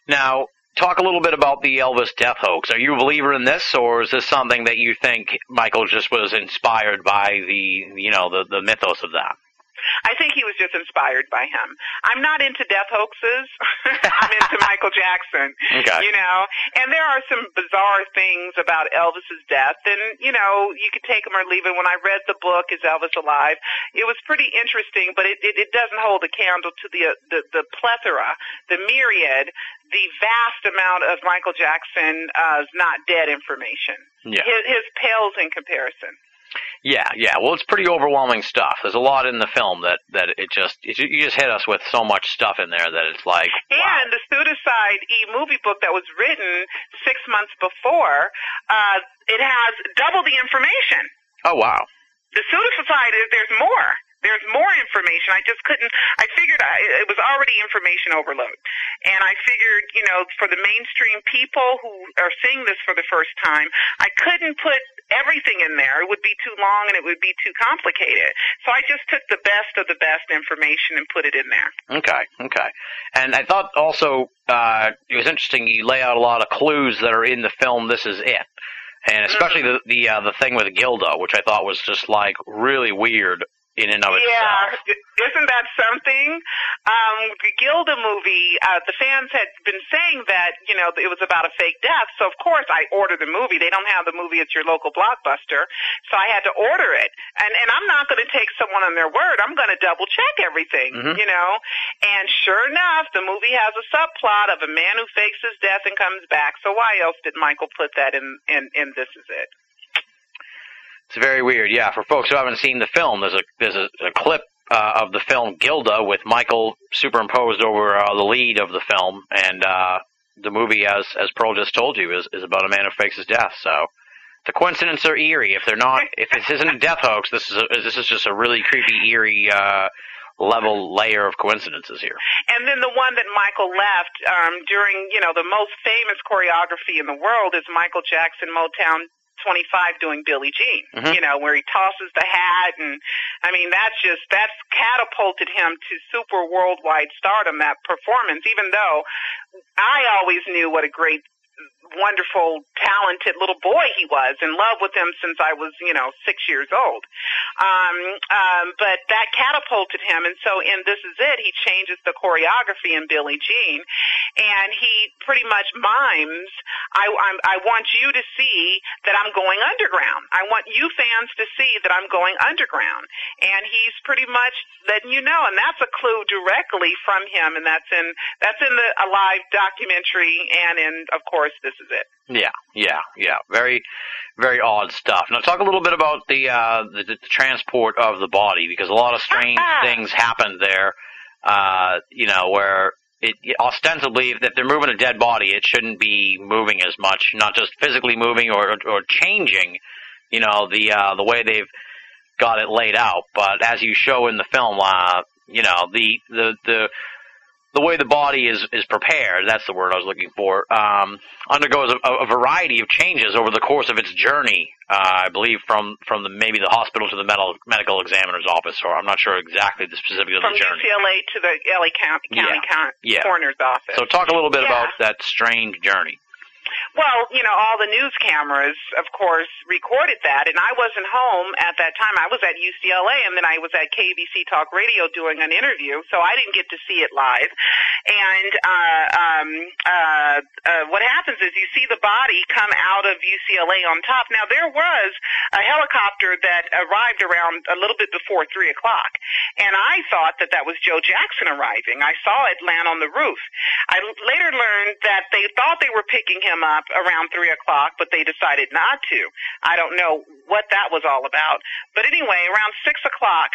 Now, talk a little bit about the Elvis death hoax. Are you a believer in this, or is this something that you think Michael just was inspired by the, you know, the, the mythos of that? I think he was just inspired by him. I'm not into death hoaxes. I'm into Michael Jackson. Okay. You know, and there are some bizarre things about Elvis's death, and you know, you could take them or leave it. When I read the book, "Is Elvis Alive?" it was pretty interesting, but it it, it doesn't hold a candle to the, uh, the the plethora, the myriad, the vast amount of Michael Jackson's uh, not dead information. Yeah. His, his pales in comparison. Yeah, yeah. Well, it's pretty overwhelming stuff. There's a lot in the film that that it just it, you just hit us with so much stuff in there that it's like wow. And the Pseudocide e movie book that was written six months before, uh, it has double the information. Oh wow. The Pseudocide is there's more. There's more information. I just couldn't. I figured I, it was already information overload, and I figured, you know, for the mainstream people who are seeing this for the first time, I couldn't put everything in there. It would be too long and it would be too complicated. So I just took the best of the best information and put it in there. Okay, okay. And I thought also uh, it was interesting. You lay out a lot of clues that are in the film. This is it, and especially the the uh, the thing with Gilda, which I thought was just like really weird in and of Yeah, itself. isn't that something? Um, the Gilda movie, uh, the fans had been saying that, you know, it was about a fake death. So of course I ordered the movie. They don't have the movie at your local blockbuster. So I had to order it. And, and I'm not going to take someone on their word. I'm going to double check everything, Mhm. you know? And sure enough, the movie has a subplot of a man who fakes his death and comes back. So why else did Michael put that in, in, in This Is It? It's very weird. Yeah, for folks who haven't seen the film, there's a there's a, a clip uh, of the film Gilda with Michael superimposed over uh, the lead of the film, and uh, the movie, as as Pearl just told you, is is about a man who fakes his death. So. The coincidences are eerie. If they're not, if this isn't a death hoax, this is a, this is just a really creepy, eerie uh, level layer of coincidences here. And then the one that Michael left um, during, you know, the most famous choreography in the world is Michael Jackson Motown 25 doing Billie Jean. Mhm. You know, where he tosses the hat, and I mean, that's just that's catapulted him to super worldwide stardom. That performance, even though I always knew what a great wonderful, talented little boy he was, in love with him since I was, you know, six years old. Um, um, but that catapulted him, and so in This Is It, he changes the choreography in Billie Jean, and he pretty much mimes, I, I'm, I want you to see that I'm going underground. I want you fans to see that I'm going underground. And he's pretty much letting you know, and that's a clue directly from him, and that's in, that's in the Alive documentary, and in, of course, This Is It. Yeah, yeah, yeah. Very, very odd stuff. Now, talk a little bit about the uh, the, the transport of the body because a lot of strange things happened there. Uh, you know, where it ostensibly, if they're moving a dead body, it shouldn't be moving as much, not just physically moving or or changing. You know, the uh, the way they've got it laid out. But as you show in the film, uh, you know, the the the the way the body is is prepared that's the word I was looking for um, undergoes a, a variety of changes over the course of its journey uh, I believe from from the maybe the hospital to the medical medical examiner's office or I'm not sure exactly the specifics of the journey From UCLA to the LA County, County Yeah, Coun- yeah. Coroner's office. so talk a little bit Yeah. about that strange journey Well, you know, all the news cameras, of course, recorded that, and I wasn't home at that time. I was at UCLA, and then I was at KBC Talk Radio doing an interview, so I didn't get to see it live. And uh, um, uh, uh, what happens is you see the body come out of UCLA on top. Now, there was a helicopter that arrived around a little bit before 3 o'clock, and I thought that that was Joe Jackson arriving. I saw it land on the roof. I later learned that they thought they were picking him up around three o'clock, but they decided not to. I don't know what that was all about. But anyway, around six o'clock,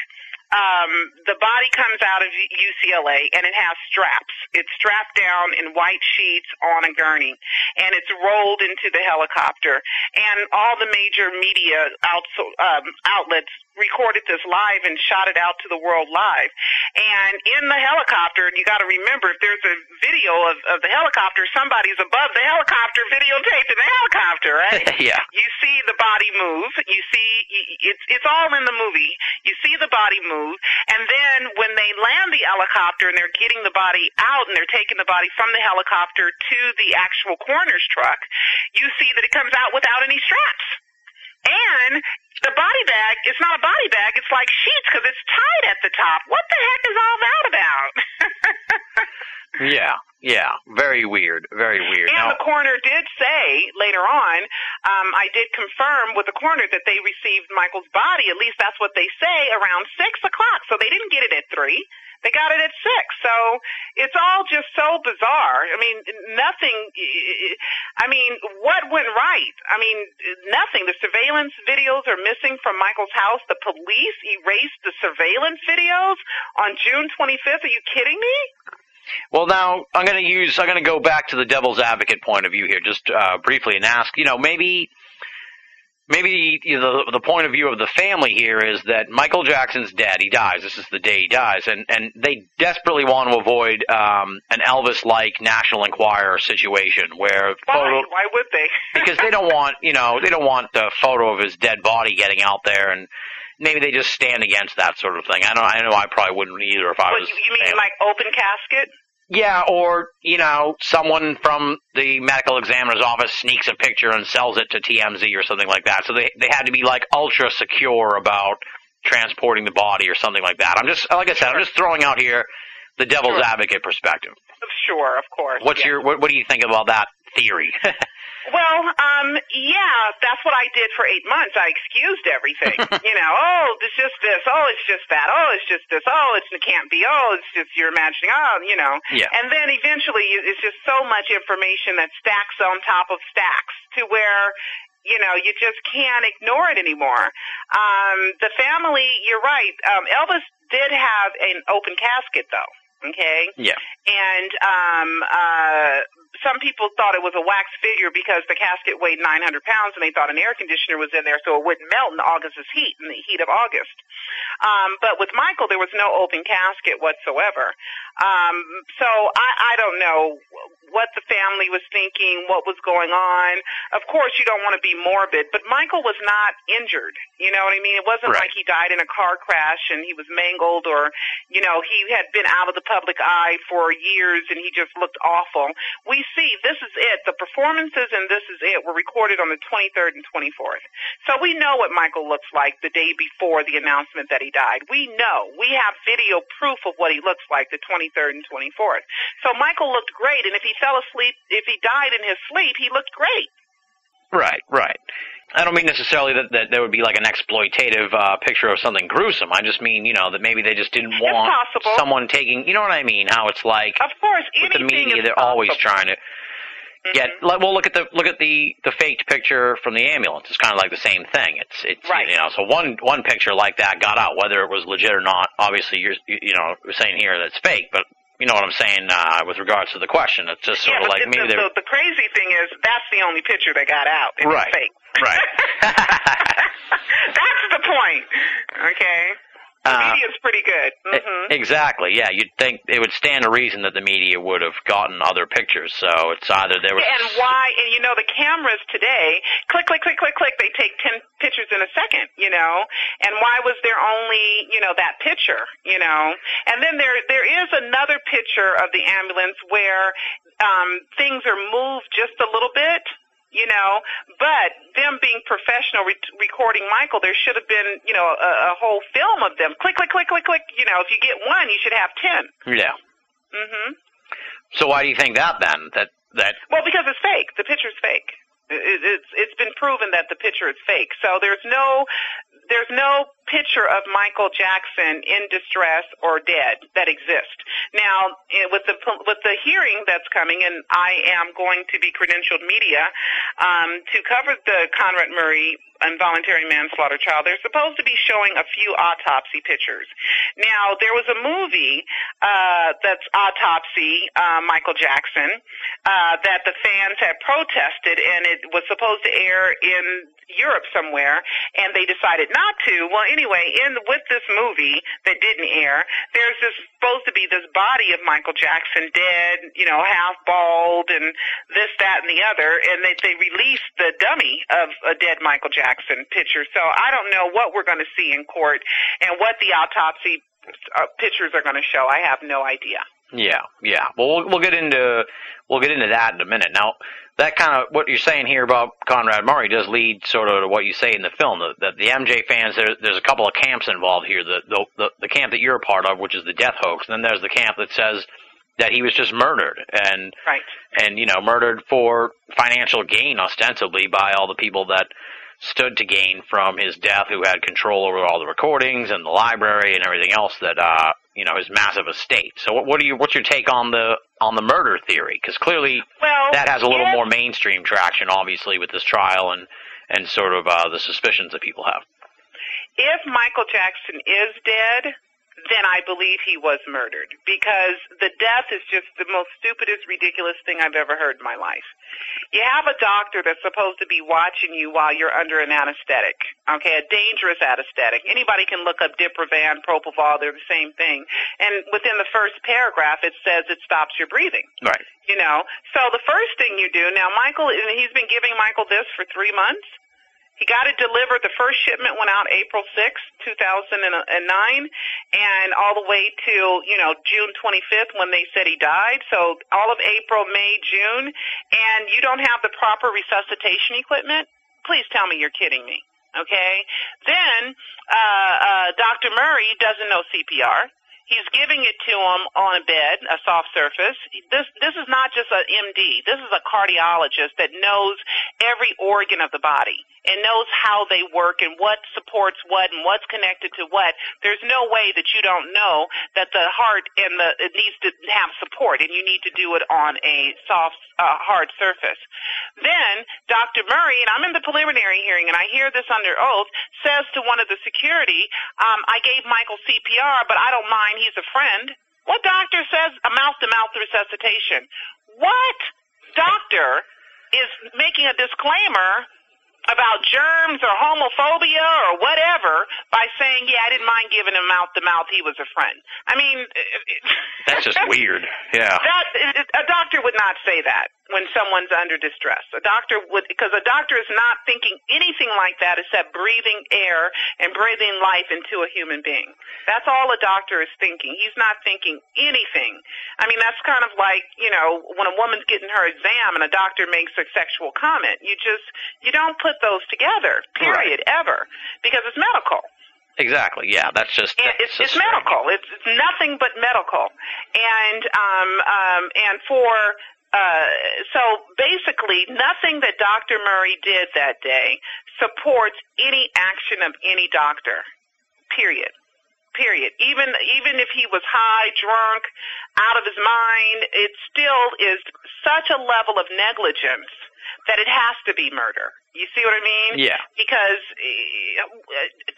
um, the body comes out of UCLA and it has straps. It's strapped down in white sheets on a gurney and it's rolled into the helicopter. And all the major media outs, um, outlets recorded this live and shot it out to the world live. And in the helicopter, and you got to remember, if there's a video of, of the helicopter, somebody's above the helicopter videotaping the helicopter, right? yeah You see the body move. You see it's it's all in the movie. You see the body move, and then when they land the helicopter and they're getting the body out and they're taking the body from the helicopter to the actual coroner's truck, you see that it comes out without any straps. And the body bag, it's not a body bag, it's like sheets because it's tied at the top. What the heck is all that about? Yeah, yeah, very weird, very weird. And Now, the coroner did say later on, um, I did confirm with the coroner that they received Michael's body. At least that's what they say around six o'clock. So they didn't get it at three. They got it at six. So it's all just so bizarre. I mean, nothing. I mean, what went right? I mean, nothing. The surveillance videos are missing from Michael's house. The police erased the surveillance videos on June 25th. Are you kidding me? Well, now I'm going to use. I'm going to go back to the devil's advocate point of view here, just uh, briefly, and ask. You know, maybe. Maybe you know, the the point of view of the family here is that Michael Jackson's dead. He dies. This is the day he dies, and and they desperately want to avoid um, an Elvis-like National Enquirer situation where Why? photo, Why would they? because they don't want you know they don't want the photo of his dead body getting out there and maybe they just stand against that sort of thing. I don't I know I probably wouldn't either if I was you you mean family. like open casket? Yeah or you know someone from the medical examiner's office sneaks a picture and sells it to TMZ or something like that. So they they had to be like ultra secure about transporting the body or something like that. I'm just like I said I'm just throwing out here the devil's Sure. advocate perspective. Sure, of course. What's yeah. your what, what do you think about that theory? Well, um, yeah, that's what I did for eight months. I excused everything. you know, oh, it's just this. Oh, it's just that. Oh, it's just this. Oh, it's, it can't be. Oh, it's just you're imagining. Oh, you know. Yeah. And then eventually, it's just so much information that stacks on top of stacks to where you know you just can't ignore it anymore. Um, the family, you're right. Um, Elvis did have an open casket, though. Okay yeah. and um, uh, some people thought it was a wax figure because the casket weighed 900 pounds, and they thought an air conditioner was in there so it wouldn't melt in August's heat, in the heat of August. Um, but with Michael, there was no open casket whatsoever. Um, so I, I don't know what the family was thinking, what was going on. Of course, you don't want to be morbid, but Michael was not injured. You know what I mean? It wasn't Right. like he died in a car crash and he was mangled or you know, he had been out of the public eye for years and he just looked awful. We see this is it. The performances and this is it were recorded on the 23rd and 24th. So we know what Michael looks like the day before the announcement that he died. We know. We have video proof of what he looks like the 23rd and 24th. So Michael looked great and if he fell asleep, if he died in his sleep, he looked great. Right, right. I don't mean necessarily that, that there would be like an exploitative uh, picture of something gruesome. I just mean, you know, that maybe they just didn't want possible. someone taking, you know what I mean? How it's like Of course, with the media, they're always trying to get. Like, well, look at the look at the the faked picture from the ambulance. It's kind of like the same thing. It's it's Right. you know, so one one picture like that got out, whether it was legit or not. Obviously, you're you you know saying here that it's fake, but you know what I'm saying uh, with regards to the question. It's just sort yeah, of like maybe the, the, the crazy thing is that's the only picture that got out. Right. fake. Right. that's the point. Okay. The Uh, media's pretty good. E- hmm Exactly. Yeah, you'd think it would stand to reason that the media would have gotten other pictures. So it's either there was And why? And you know, the cameras today, click, click, click, click, click. They take ten pictures in a second. You know, and why was there only you know that picture? You know, and then there there is another picture of the ambulance where um, things are moved just a little bit. You know, but them being professional re- recording Michael, there should have been, you know, a, a whole film of them. Click, click, click, click, click. You know, if you get one, you should have ten. yeah. hmm So why do you think that then? That that Well, because it's fake. The picture's fake. It, it's it's been proven that the picture is fake. So there's no there's no picture of Michael Jackson in distress or dead that exists. Now, eh, with the with the hearing that's coming, and I am going to be credentialed media um, to cover the Conrad Murray involuntary manslaughter trial. They're supposed to be showing a few autopsy pictures. Now, there was a movie uh, that's autopsy uh, Michael Jackson uh, that the fans had protested, and it was supposed to air in Europe somewhere, and they decided not to. Well, anyway, in with this movie that didn't air, there's this supposed to be this body of Michael Jackson dead, you know, half bald, and this, that, and the other, and they they released the dummy of a dead Michael Jackson picture. So I don't know what we're going to see in court and what the autopsy uh, pictures are going to show. I have no idea. Yeah, yeah. Well, we'll we'll get into we'll get into that in a minute. Now, that kind of what you're saying here about Conrad Murray does lead sort of to what you say in the film. That the, the MJ fans, there, there's a couple of camps involved here. The, the the the camp that you're a part of, which is the death hoax, and then there's the camp that says that he was just murdered and Right. and you know murdered for financial gain ostensibly by all the people that stood to gain from his death who had control over all the recordings and the library and everything else that uh you know his massive estate. So what, what are you what's your take on the on the murder theory? Because clearly Well, that has a little more mainstream traction obviously with this trial and and sort of uh the suspicions that people have. If Michael Jackson is dead, then I believe he was murdered because the death is just the most stupidest, ridiculous thing I've ever heard in my life. You have a doctor that's supposed to be watching you while you're under an anesthetic, okay, a dangerous anesthetic. Anybody can look up Diprivan, Propofol, they're the same thing. And within the first paragraph, it says it stops your breathing right you know. So the first thing you do now, Michael, and he's been giving Michael this for three months. He got it delivered. The first shipment went out April sixth, 2009, and all the way to, you know, June 25th when they said he died. So all of April, May, June, and you don't have the proper resuscitation equipment? Please tell me you're kidding me. Okay? Then, uh, uh, Dr. Murray doesn't know CPR. He's giving it to him on a bed, a soft surface. This this is not just a MD. This is a cardiologist that knows every organ of the body and knows how they work and what supports what and what's connected to what. There's no way that you don't know that the heart and the it needs to have support and you need to do it on a soft uh, hard surface. Then Dr. Murray, and I'm in the preliminary hearing and I hear this under oath, says to one of the security, um, I gave Michael CPR, but I don't mind. He's a friend. What doctor says a mouth-to-mouth resuscitation? What doctor is making a disclaimer about germs or homophobia or whatever by saying, yeah, I didn't mind giving him mouth to mouth. He was a friend. I mean, that's just weird yeah that a doctor would not say that when someone's under distress. A doctor would because a doctor is not thinking anything like that except breathing air and breathing life into a human being. That's all a doctor is thinking. He's not thinking anything. I mean, that's kind of like, you know, when a woman's getting her exam and a doctor makes a sexual comment. You just you don't put those together, period, ever, because it's medical. exactly yeah that's just that's it's, just it's medical. It's, it's nothing but medical. And um, um, and for uh, so basically, nothing that Dr. Murray did that day supports any action of any doctor. Period. Period. Even even if he was high, drunk, out of his mind, it still is such a level of negligence that it has to be murder. You see what I mean? yeah because uh,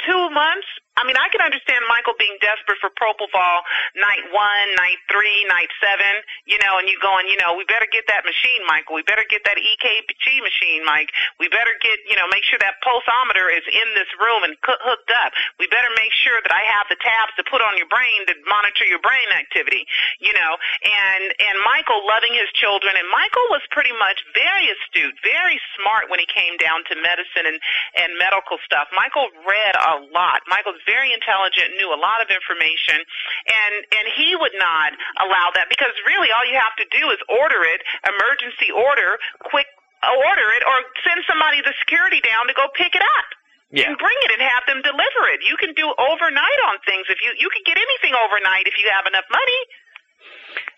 two months. I mean, I can understand Michael being desperate for propofol night one, night three, night seven. You know, and you going, you know, we better get that machine, Michael. We better get that EKG machine, Mike. We better get, you know, make sure that pulsometer is in this room and hooked up. We better make sure that I have the tabs to put on your brain to monitor your brain activity. You know, and and Michael loving his children, and Michael was pretty much very astute, very smart when he came down to medicine and and medical stuff. Michael read a lot. Michael's very intelligent, knew a lot of information, and and he would not allow that because really all you have to do is order it, emergency order, quick order it, or send somebody the security down to go pick it up. yeah And bring it and have them deliver it. You can do overnight on things if you you can get anything overnight if you have enough money.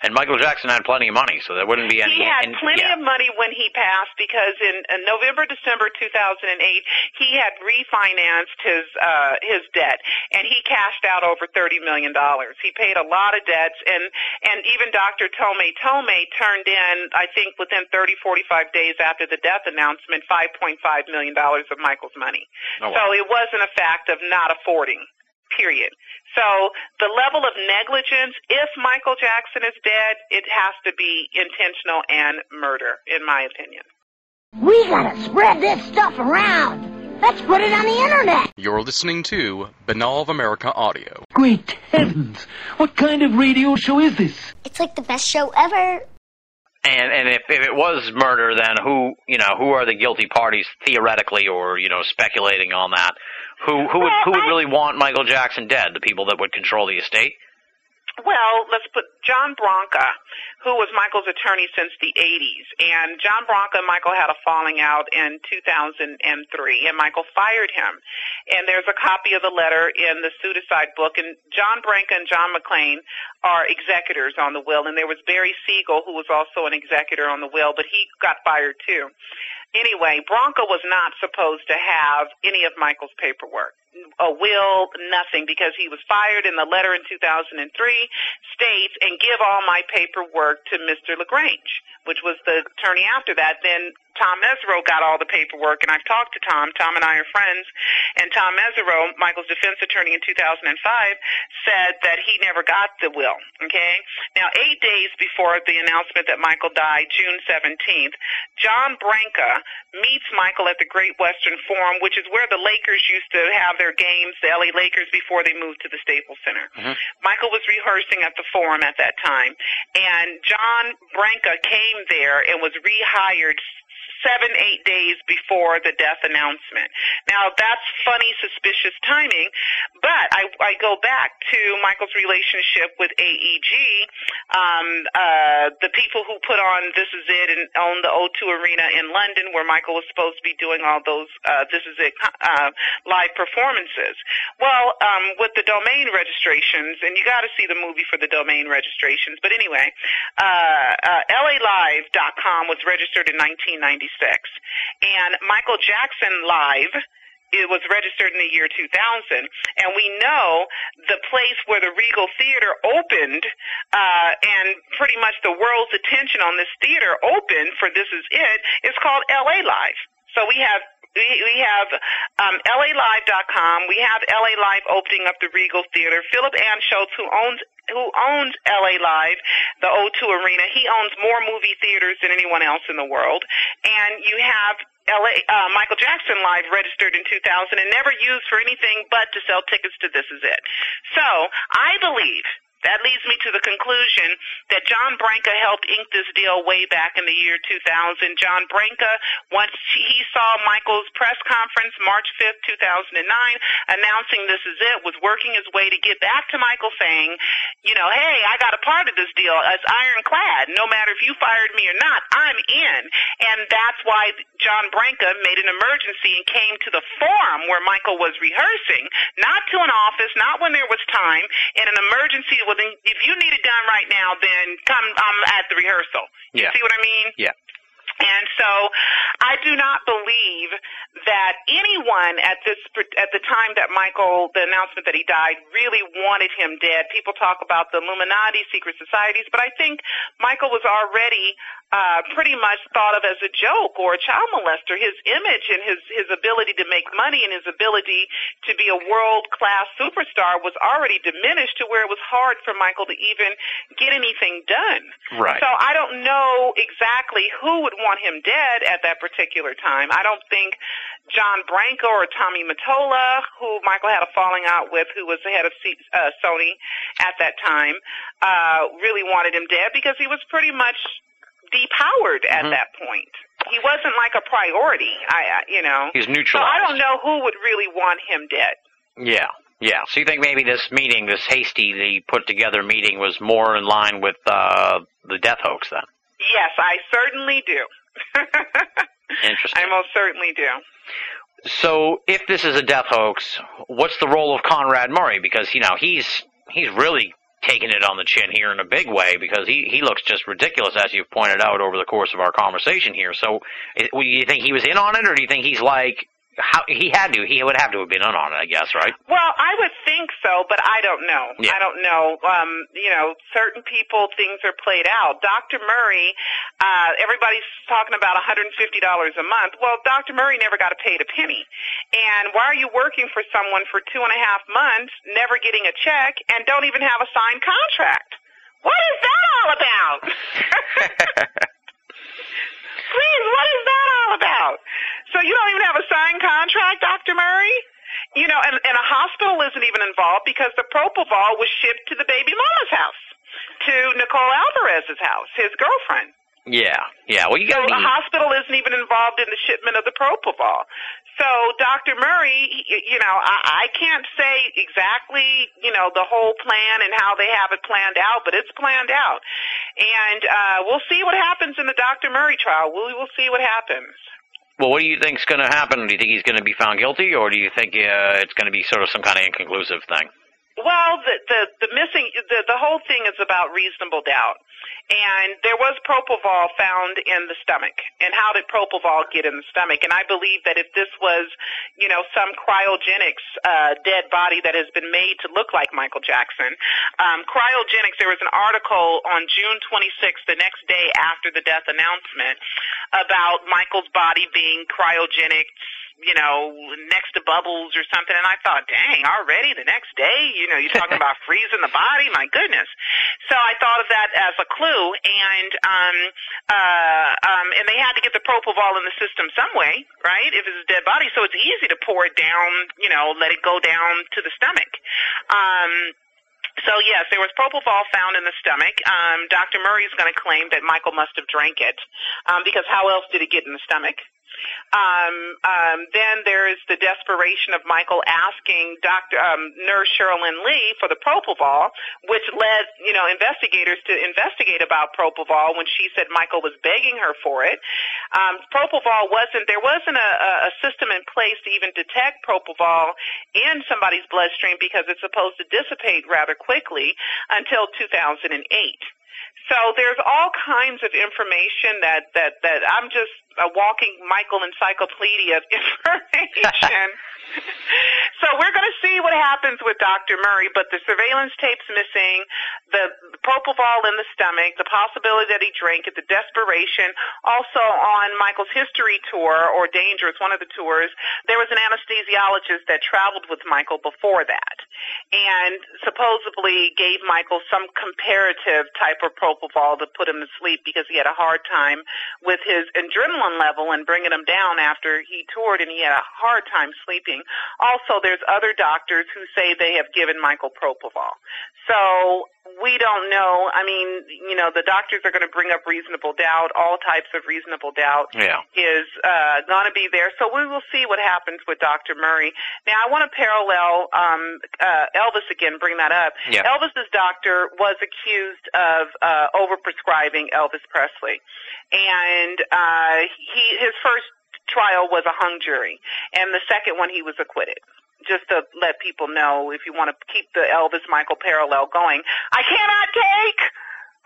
And Michael Jackson had plenty of money so there wouldn't be any He had and- plenty yeah. of money when he passed because in, in November, December 2008, he had refinanced his uh, his debt and he cashed out over 30 million dollars. He paid a lot of debts and and even Dr. Tohme Tohme turned in, I think, within 30 45 days after the death announcement, 5.5 million dollars of Michael's money. Oh, wow. So it wasn't a fact of not affording. Period. So the level of negligence, if Michael Jackson is dead, it has to be intentional and murder, in my opinion. We gotta spread this stuff around. Let's put it on the internet. You're listening to Banal of America Audio. Great heavens! What kind of radio show is this? It's like the best show ever. And and if, if it was murder, then who you know who are the guilty parties theoretically, or you know speculating on that? Who who would who would really want Michael Jackson dead? The people that would control the estate. Well, let's put John Branca, who was Michael's attorney since the 80s. And John Branca and Michael had a falling out in 2003, and Michael fired him. And there's a copy of the letter in the Pseudocide book. And John Branca and John McClain are executors on the will. And there was Barry Siegel, who was also an executor on the will, but he got fired too. Anyway, Branca was not supposed to have any of Michael's paperwork a will, nothing, because he was fired in the letter in 2003 states, and give all my paperwork to Mr. LaGrange, which was the attorney after that. Then Tom Mesereau got all the paperwork, and I've talked to Tom. Tom and I are friends, and Tom Mesereau, Michael's defense attorney in 2005, said that he never got the will. Okay, now eight days before the announcement that Michael died, June 17th, John Branca meets Michael at the Great Western Forum, which is where the Lakers used to have their games, the LA Lakers, before they moved to the Staples Center. Mhm. Michael was rehearsing at the Forum at that time, and John Branca came there and was rehired seven, eight days before the death announcement. Now that's funny, suspicious timing, but I, I go back to Michael's relationship with AEG, um, uh, the people who put on This Is It and own the O2 Arena in London, where Michael was supposed to be doing all those uh, This Is It uh, live performances. Well, um, with the domain registrations, and you got to see the movie for the domain registrations, but anyway, uh, uh, LALive.com was registered in 1996, and Michael Jackson Live it was registered in the year 2000 and we know the place where the regal theater opened uh and pretty much the world's attention on this theater opened for this is it is called la live so we have we have um, LALive.com. We have LA Live opening up the Regal Theater. Philip Anschutz, who owns who owns LA Live, the O2 Arena, he owns more movie theaters than anyone else in the world. And you have LA, uh, Michael Jackson Live registered in 2000 and never used for anything but to sell tickets to This Is It. So I believe that leads me to the conclusion that John Branca helped ink this deal way back in the year 2000. John Branca, once he saw Michael's press conference March 5th, 2009, announcing this is it, was working his way to get back to Michael saying, you know, hey, I got a part of this deal. It's ironclad. No matter if you fired me or not, I'm in. And that's why John Branca made an emergency and came to the forum where Michael was rehearsing, not to an office, not when there was time, in an emergency. Well, then, if you need it done right now, then come. I'm at the rehearsal. You Yeah. see what I mean? Yeah. And so I do not believe that anyone at this at the time that Michael the announcement that he died really wanted him dead. People talk about the Illuminati, secret societies, but I think Michael was already uh pretty much thought of as a joke or a child molester. His image and his his ability to make money and his ability to be a world class superstar was already diminished to where it was hard for Michael to even get anything done. Right. So I don't know exactly who would want him dead at that particular time. I don't think John Branca or Tommy Mottola, who Michael had a falling out with, who was the head of C- uh, Sony at that time, uh, really wanted him dead because he was pretty much depowered at Mhm. that point. He wasn't like a priority. I, you know. He's So. I don't know who would really want him dead. Yeah, yeah. So you think maybe this meeting, this hasty, the put together meeting, was more in line with uh, the death hoax then? Yes, I certainly do. Interesting. I most certainly do. So if this is a death hoax, what's the role of Conrad Murray? Because you know he's he's really taking it on the chin here in a big way because he he looks just ridiculous as you've pointed out over the course of our conversation here. So do you think he was in on it, or do you think he's like how he had to? He would have to have been in on it, I guess, right? Well, I would think so, but I don't know. Yeah. I don't know. Um, you know, certain people things are played out. Dr. Murray, uh, everybody's talking about $150 a month. Well, Dr. Murray never got paid a penny. And why are you working for someone for two and a half months, never getting a check, and don't even have a signed contract? What is that all about? Please, what is that all about? So you don't even have a signed contract, Dr. Murray? You know, and, and a hospital isn't even involved because the propofol was shipped to the baby mama's house, to Nicole Alvarez's house, his girlfriend. Yeah, yeah. Well, you So got the hospital isn't even involved in the shipment of the propofol. So Dr. Murray, you know, I, can't say exactly, you know, the whole plan and how they have it planned out, but it's planned out. And uh, we'll see what happens in the Dr. Murray trial. We will see what happens. Well, what do you think's going to happen? Do you think he's going to be found guilty, or do you think uh, it's going to be sort of some kind of inconclusive thing? Well, the the, the missing the, the whole thing is about reasonable doubt, and there was propofol found in the stomach. And how did propofol get in the stomach? And I believe that if this was, you know, some cryogenics uh, dead body that has been made to look like Michael Jackson, um, cryogenics. There was an article on June 26th, the next day after the death announcement, about Michael's body being cryogenic you know, next to bubbles or something. And I thought, dang, already the next day, you know, you're talking about freezing the body. My goodness. So I thought of that as a clue, and um, uh, um, and they had to get the propofol in the system some way, right? If it's a dead body, so it's easy to pour it down, you know, let it go down to the stomach. Um, so yes, there was propofol found in the stomach. Um, Dr. Murray is going to claim that Michael must have drank it, um, because how else did it get in the stomach? Um, um, then there is the desperation of Michael asking Dr. Um, Nurse Cherilyn Lee for the propofol, which led you know investigators to investigate about propofol when she said Michael was begging her for it. Um, propofol wasn't there wasn't a, a system in place to even detect propofol in somebody's bloodstream because it's supposed to dissipate rather quickly until 2008. So there's all kinds of information that that that I'm just a walking Michael encyclopedia of information. so we're going to see what happens with Dr. Murray, but the surveillance tape's missing, the propofol in the stomach, the possibility that he drank it, the desperation. Also on Michael's history tour or Dangerous, one of the tours, there was an anesthesiologist that traveled with Michael before that and supposedly gave Michael some comparative type of propofol to put him to sleep because he had a hard time with his adrenaline level and bringing him down after he toured and he had a hard time sleeping. Also, there's other doctors who say they have given Michael propofol. So we don't know. I mean, you know, the doctors are going to bring up reasonable doubt. All types of reasonable doubt Yeah. is uh, going to be there. So we will see what happens with Dr. Murray. Now, I want to parallel um, uh, Elvis again. Bring that up. Yeah. Elvis's doctor was accused of uh, overprescribing Elvis Presley, and uh, he his first trial was a hung jury, and the second one he was acquitted. Just to let people know, if you want to keep the Elvis Michael parallel going, I cannot take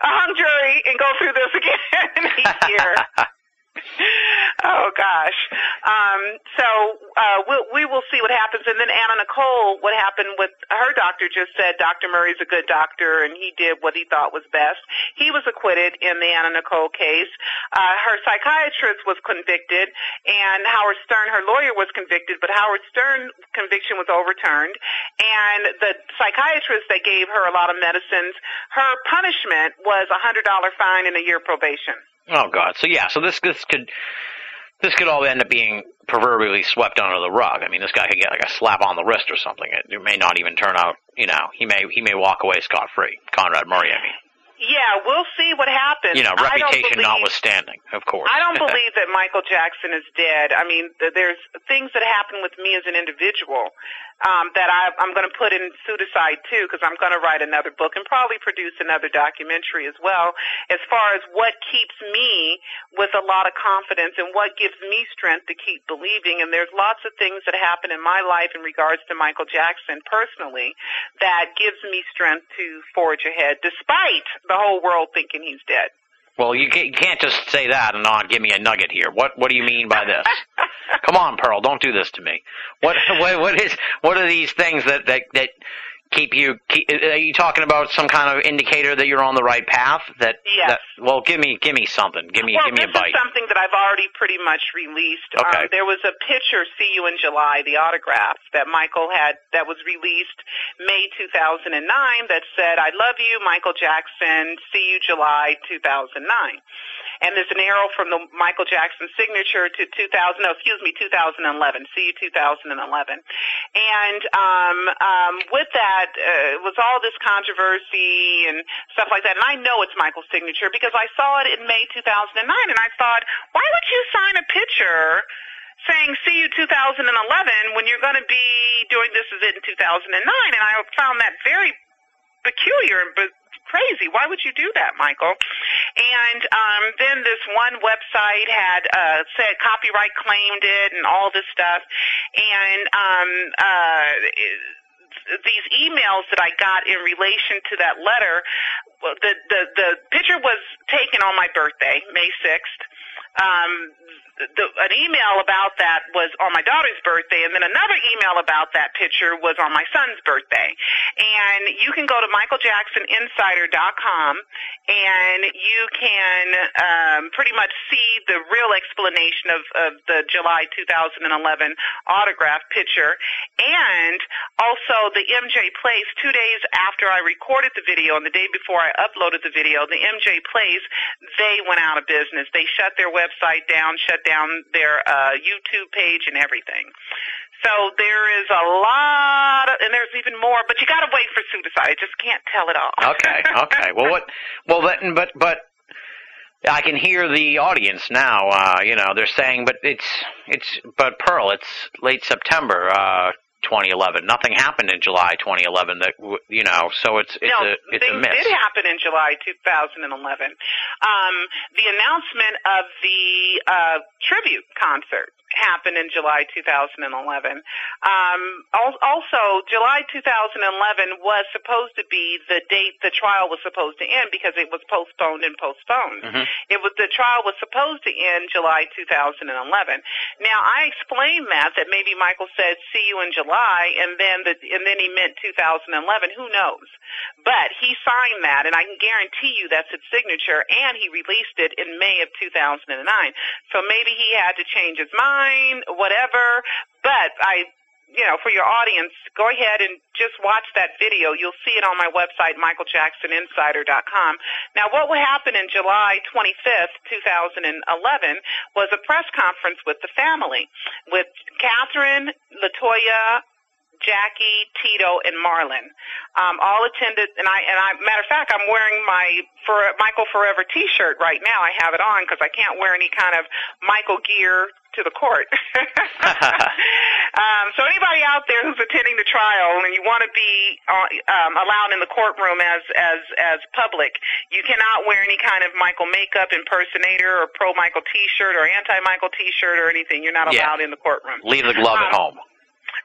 a hung jury and go through this again each year. oh gosh. Um, so uh, we'll, we will see what happens. And then Anna Nicole, what happened with her doctor just said Dr. Murray's a good doctor and he did what he thought was best. He was acquitted in the Anna Nicole case. Uh, her psychiatrist was convicted and Howard Stern, her lawyer, was convicted, but Howard Stern conviction was overturned. And the psychiatrist that gave her a lot of medicines, her punishment was a hundred dollar fine and a year probation. Oh God. So yeah. So this this could this could all end up being proverbially swept under the rug. I mean, this guy could get like a slap on the wrist or something. It, it may not even turn out. You know, he may he may walk away scot free. Conrad Murray. I mean, Yeah, we'll see what happens. you know, reputation believe- notwithstanding, of course. I don't believe that Michael Jackson is dead. I mean, th- there's things that happen with me as an individual um, that I, I'm going to put in Pseudocide too, because I'm going to write another book and probably produce another documentary as well. As far as what keeps me with a lot of confidence and what gives me strength to keep believing, and there's lots of things that happen in my life in regards to Michael Jackson personally that gives me strength to forge ahead, despite the whole world thinking he's dead. Well, you can't, just say that and not give me a nugget here. What What do you mean by this? Come on, Pearl, don't do this to me. What What What is What are these things that that that keep you? Keep, are you talking about some kind of indicator that you're on the right path? That Yes. That, well, give me give me something. Give me well, give me a bite. is something that I've already pretty much released. Okay. Um, there was a picture, "See You in July," the autograph that Michael had that was released May 2009 that said, "I love you, Michael Jackson. See you July 2009." And there's an arrow from the Michael Jackson signature to 2000. No, excuse me, 2011. See you 2011. And um, um, with that uh, was all this controversy and stuff like that. And I know it's Michael's signature because I saw it in May 2009, and I thought, why would you sign a picture saying see you 2011 when you're going to be doing this is it in 2009 and I found that very peculiar and crazy. Why would you do that Michael? And um then this one website had uh said copyright claimed it and all this stuff. And um uh these emails that I got in relation to that letter the the the picture was taken on my birthday May 6th um the, an email about that was on my daughter's birthday, and then another email about that picture was on my son's birthday. And you can go to michaeljacksoninsider.com, and you can um, pretty much see the real explanation of, of the July 2011 autograph picture, and also the MJ Place. Two days after I recorded the video, and the day before I uploaded the video, the MJ Place they went out of business. They shut their website down, shut down down their uh, YouTube page and everything. So there is a lot, of, and there's even more, but you got to wait for Pseudocide. I just can't tell it all. okay, okay. Well, what? Well, then, but but I can hear the audience now. Uh, you know, they're saying, but it's it's but Pearl, it's late September. Uh, 2011. Nothing happened in July 2011. That you know, so it's it's no, a it's things a miss. did happen in July 2011. Um, the announcement of the uh, tribute concert happened in July 2011. Um, also, July 2011 was supposed to be the date the trial was supposed to end because it was postponed and postponed. Mhm. It was the trial was supposed to end July 2011. Now I explained that that maybe Michael said see you in July and then the and then he meant 2011. Who knows? But he signed that and I can guarantee you that's his signature and he released it in May of 2009. So maybe he had to change his mind, whatever. But I you know, for your audience, go ahead and just watch that video. You'll see it on my website, michaeljacksoninsider.com. Now, what would happen in July 25th, 2011, was a press conference with the family, with Katherine, Latoya, Jackie, Tito, and Marlon. Um, all attended, and I, and I, matter of fact, I'm wearing my for Michael Forever T-shirt right now. I have it on because I can't wear any kind of Michael gear to the court. um, so anybody out there who's attending the trial and you want to be uh, um, allowed in the courtroom as as as public, you cannot wear any kind of Michael makeup, impersonator, or pro Michael T-shirt, or anti Michael T-shirt, or anything. You're not Yeah. allowed in the courtroom. Leave the glove at Um, home.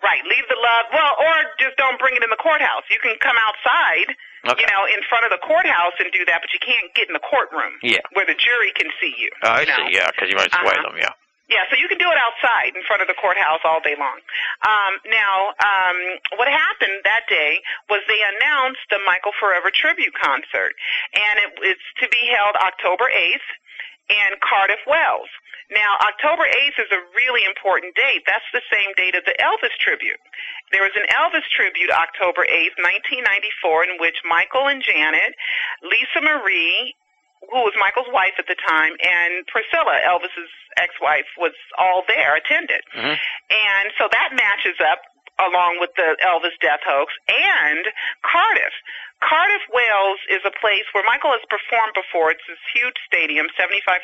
Right, leave the love. Well, or just don't bring it in the courthouse. You can come outside, Okay. you know, in front of the courthouse and do that, but you can't get in the courtroom Yeah. where the jury can see you. Oh, I you know? see. Yeah, because you might sway Uh-huh. them. Yeah. Yeah, so you can do it outside in front of the courthouse all day long. Um, now, um, what happened that day was they announced the Michael Forever tribute concert, and it, it's to be held October 8th in Cardiff, Wales. Now, October 8th is a really important date. That's the same date of the Elvis tribute. There was an Elvis tribute October 8th, 1994, in which Michael and Janet, Lisa Marie, who was Michael's wife at the time, and Priscilla, Elvis's ex-wife, was all there, attended. Mhm. And so that matches up along with the Elvis death hoax and Cardiff. Cardiff, Wales is a place where Michael has performed before. It's this huge stadium, 75,000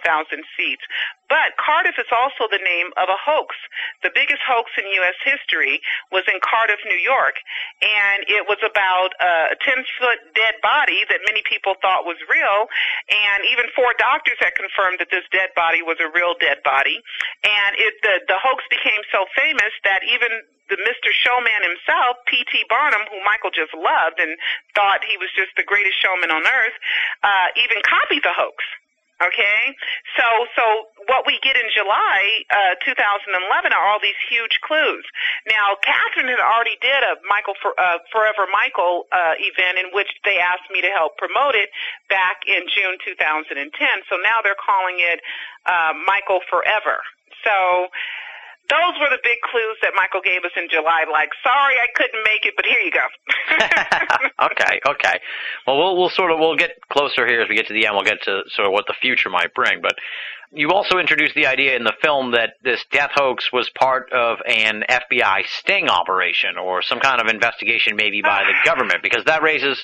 seats. But Cardiff is also the name of a hoax. The biggest hoax in U.S. history was in Cardiff, New York, and it was about a 10-foot dead body that many people thought was real, and even four doctors had confirmed that this dead body was a real dead body. And it, the, the hoax became so famous that even the Mr. Showman himself, P.T. Barnum, who Michael just loved and thought he was just the greatest showman on earth, uh, even copied the hoax. Okay, so so what we get in July uh, 2011 are all these huge clues. Now, Katherine had already did a Michael for, uh, Forever Michael uh, event in which they asked me to help promote it back in June 2010. So now they're calling it uh, Michael Forever. So those were the big clues that Michael gave us in July. Like, sorry I couldn't make it, but here you go. okay, okay. Well, we'll we'll sort of we'll get closer here as we get to the end. We'll get to sort of what the future might bring. But you also introduced the idea in the film that this death hoax was part of an FBI sting operation or some kind of investigation, maybe by the government, because that raises.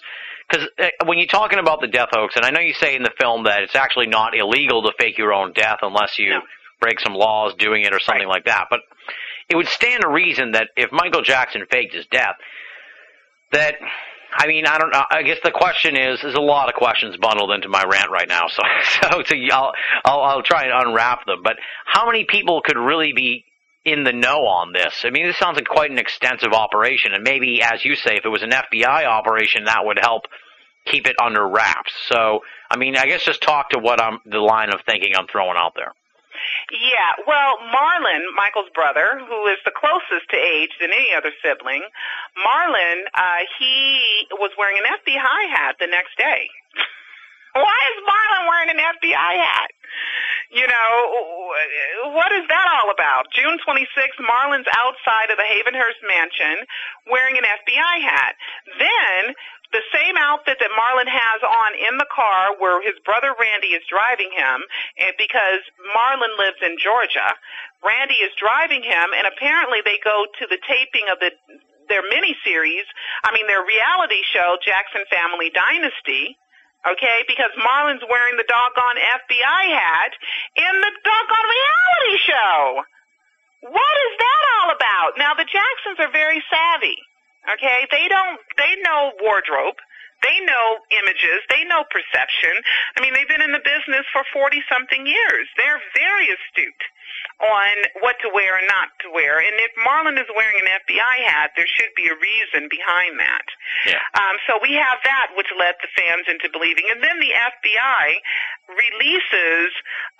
Because uh, when you're talking about the death hoax, and I know you say in the film that it's actually not illegal to fake your own death unless you No. Break some laws doing it or something like that. But it would stand to reason that if Michael Jackson faked his death, that I mean, I don't know. I guess the question is, there's a lot of questions bundled into my rant right now. So, so, so I'll, I'll, I'll try and unwrap them. But how many people could really be in the know on this? I mean, this sounds like quite an extensive operation, and maybe, as you say, if it was an FBI operation, that would help keep it under wraps. So, I mean, I guess just talk to what I'm the line of thinking I'm throwing out there. Yeah, well, Marlon, Michael's brother, who is the closest to age than any other sibling, Marlon, uh, he was wearing an FBI hat the next day. Why is Marlon wearing an FBI hat? You know, what is that all about? June 26th, Marlon's outside of the Havenhurst mansion wearing an FBI hat. Then the same outfit that Marlon has on in the car where his brother Randy is driving him, and because Marlon lives in Georgia, Randy is driving him, and apparently they go to the taping of the their miniseries. I mean, their reality show, Jackson Family Dynasty. Okay, because Marlon's wearing the doggone FBI hat in the doggone reality show. What is that all about? Now, the Jacksons are very savvy. Okay, they don't. They know wardrobe. They know images. They know perception. I mean, they've been in the business for 40 something years. They're very astute on what to wear and not to wear. And if Marlon is wearing an FBI hat, there should be a reason behind that. Yeah. Um, so we have that, which led the fans into believing. And then the FBI releases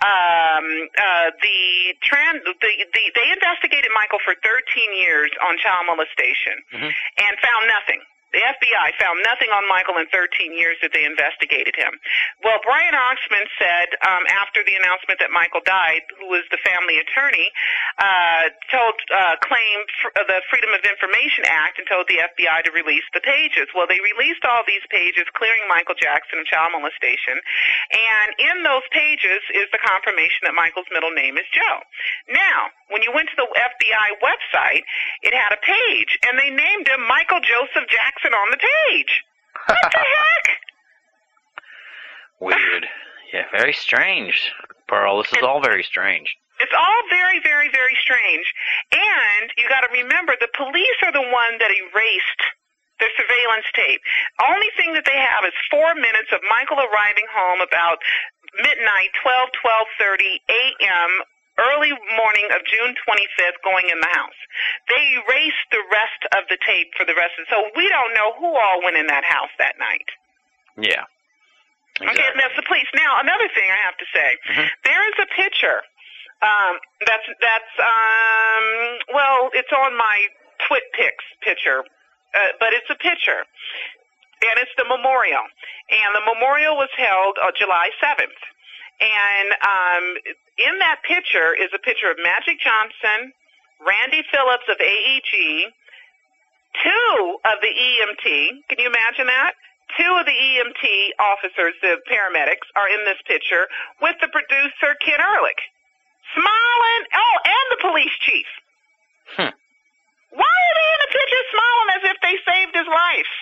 um, uh, the trans. The, the, they investigated Michael for 13 years on child molestation Mhm. and found nothing. The FBI found nothing on Michael in 13 years that they investigated him. Well, Brian Oxman said um, after the announcement that Michael died, who was the family attorney, uh, told uh, claimed fr- uh, the Freedom of Information Act and told the FBI to release the pages. Well, they released all these pages clearing Michael Jackson of child molestation, and in those pages is the confirmation that Michael's middle name is Joe. Now, when you went to the FBI website, it had a page, and they named him Michael Joseph Jackson on the page. What the heck? Weird. Yeah, very strange, Pearl. This is all very strange. It's all very, very, very strange. And you got to remember, the police are the one that erased the surveillance tape. Only thing that they have is four minutes of Michael arriving home about midnight, twelve, twelve thirty a.m. Early morning of June 25th, going in the house. They erased the rest of the tape for the rest of so we don't know who all went in that house that night. Yeah. Okay, Exactly. that's the police. Now, another thing I have to say, Mhm. there is a picture. Um, that's that's um, well, it's on my TwitPics picture, uh, but it's a picture, and it's the memorial, and the memorial was held on July seventh, and um, in that picture is a picture of Magic Johnson, Randy Phillips of AEG, two of the EMT. Can you imagine that? Two of the EMT officers, the paramedics, are in this picture with the producer, Ken Ehrlich. Smiling. Oh, and the police chief. Hmm. Why are they in the picture smiling as if they saved his life?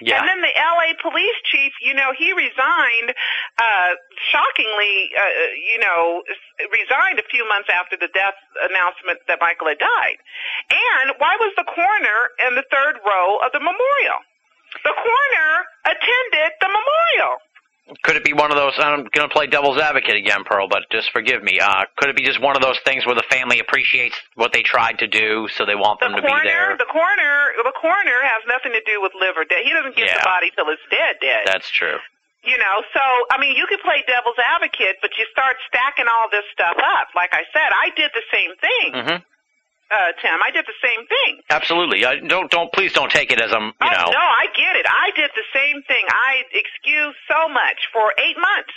Yeah. And then the LA police chief, you know, he resigned, uh, shockingly, uh, you know, resigned a few months after the death announcement that Michael had died. And why was the coroner in the third row of the memorial? The coroner attended the memorial. Could it be one of those? I'm going to play devil's advocate again, Pearl, but just forgive me. Uh, could it be just one of those things where the family appreciates what they tried to do, so they want The them to be there? the coroner, the coroner has nothing to do with live or dead. He doesn't get Yeah. the body till it's dead, dead. That's true. You know, so I mean, you could play devil's advocate, but you start stacking all this stuff up. Like I said, I did the same thing, hmm uh, Tim. I did the same thing. Absolutely. I, don't don't please don't take it as I'm you oh know. no, I get it. I did the same thing. I excused so much for eight months.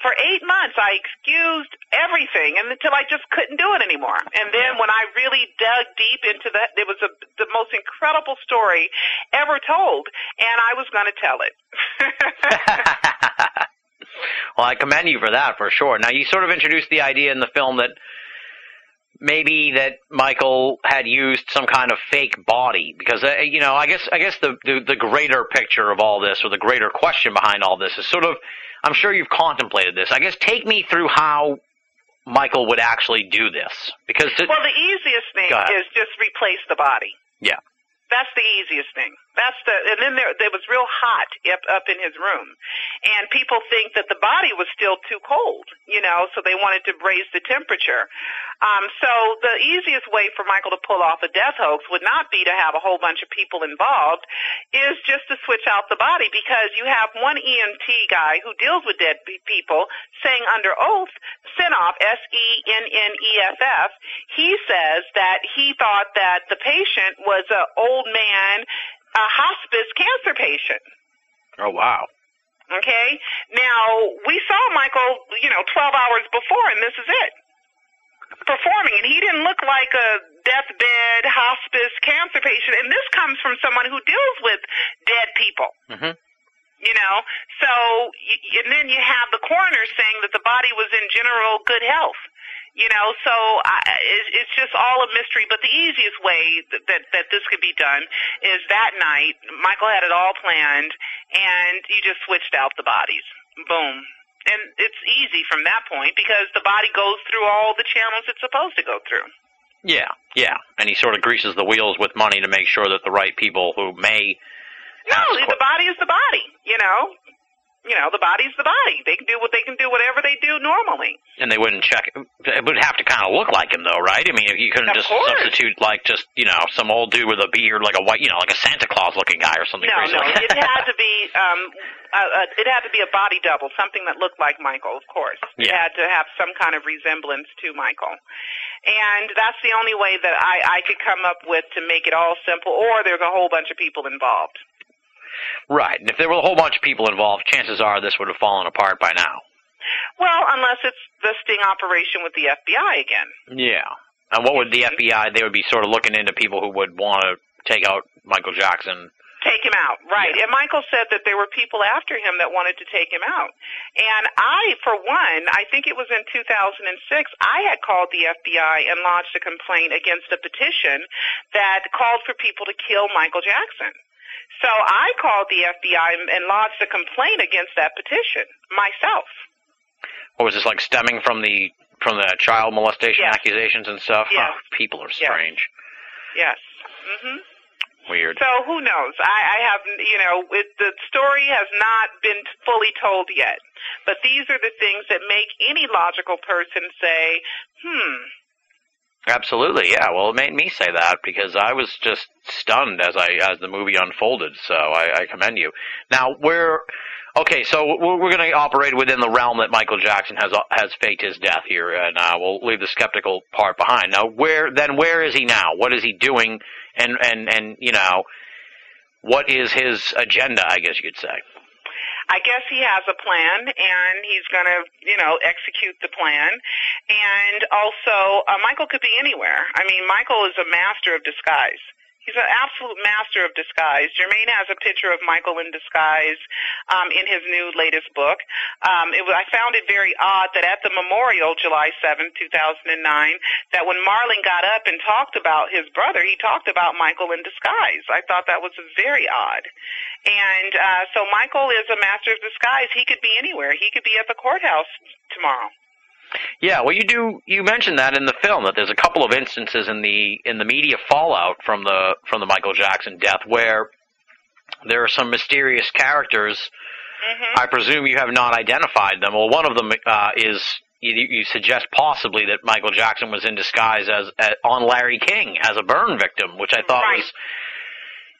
For eight months, I excused everything, until I just couldn't do it anymore. And then when I really dug deep into that, it was a, the most incredible story ever told, and I was going to tell it. well, I commend you for that for sure. Now you sort of introduced the idea in the film that maybe that Michael had used some kind of fake body because uh, you know I guess I guess the, the the greater picture of all this or the greater question behind all this is sort of I'm sure you've contemplated this. I guess take me through how Michael would actually do this? Because to, Well, the easiest thing is just replace the body. Yeah. That's the easiest thing. That's the, and then there, there was real hot up, up in his room. And people think that the body was still too cold, you know, so they wanted to raise the temperature. Um, so the easiest way for Michael to pull off a death hoax would not be to have a whole bunch of people involved, is just to switch out the body because you have one EMT guy who deals with dead people saying under oath, Senneff, S-E-N-N-E-F-F, he says that he thought that the patient was an old man, a hospice cancer patient. oh wow, Okay? Now, we saw Michael, you know, 12 hours before, and this is it. Performing, and he didn't look like a deathbed hospice cancer patient, and this comes from someone who deals with dead people. hmm You know, so and then you have the coroner saying that the body was in general good health. You know, so I, it, it's just all a mystery. But the easiest way that, that that this could be done is that night Michael had it all planned, and you just switched out the bodies. Boom. And it's easy from that point because the body goes through all the channels it's supposed to go through. yeah, yeah, and he sort of greases the wheels with money to make sure that the right people who may No, the body is the body. You know, you know the body's the body. They can do what they can do, whatever they do normally. and they wouldn't check. It would have to kind of look like him, though, right? I mean, you couldn't Of just course. substitute like just you know some old dude with a beard, like a white, you know, like a Santa Claus looking guy or something No, crazy no, it had to be um, uh, uh, it had to be a body double, something that looked like Michael, of course. It had to have some kind of resemblance to Michael, and that's the only way that I I could come up with to make it all simple. Or there's a whole bunch of people involved. Right. And if there were a whole bunch of people involved, chances are this would have fallen apart by now. Well, unless it's the sting operation with the FBI again. Yeah. And what would the FBI? They would be sort of looking into people who would want to take out Michael Jackson. Take him out, right. Yeah. And Michael said that there were people after him that wanted to take him out. And I, for one, I think it was in 2006, I had called the FBI and lodged a complaint against a petition that called for people to kill Michael Jackson. So I called the FBI and- and lodged a complaint against that petition myself. What was this like stemming from the from the child molestation Yes. accusations and stuff? Yes. People are strange. Yes. hmm Weird. So who knows? I, I have, you know, it, the story has not been fully told yet. But these are the things that make any logical person say, hmm, Absolutely, yeah. Well, it made me say that because I was just stunned as I as the movie unfolded. So I, I commend you. Now, we're okay. So we're, we're going to operate within the realm that Michael Jackson has has faked his death here, and uh, we'll leave the skeptical part behind. Now, where then? Where is he now? What is he doing? And and and you know, what is his agenda? I guess you could say. I guess he has a plan and he's going to, you know, execute the plan. And also, uh, Michael could be anywhere. I mean, Michael is a master of disguise. He's an absolute master of disguise. Jermaine has a picture of Michael in disguise um, in his new latest book. Um, it was, I found it very odd that at the memorial, July 7, 2009, that when Marlon got up and talked about his brother, he talked about Michael in disguise. I thought that was very odd. And uh, so Michael is a master of disguise. He could be anywhere. He could be at the courthouse tomorrow. Yeah, well, you do. You mentioned that in the film that there's a couple of instances in the in the media fallout from the from the Michael Jackson death where there are some mysterious characters. hmm I presume you have not identified them. Well, one of them uh, is you, you suggest possibly that Michael Jackson was in disguise as, as on Larry King as a burn victim, which I thought Right. was,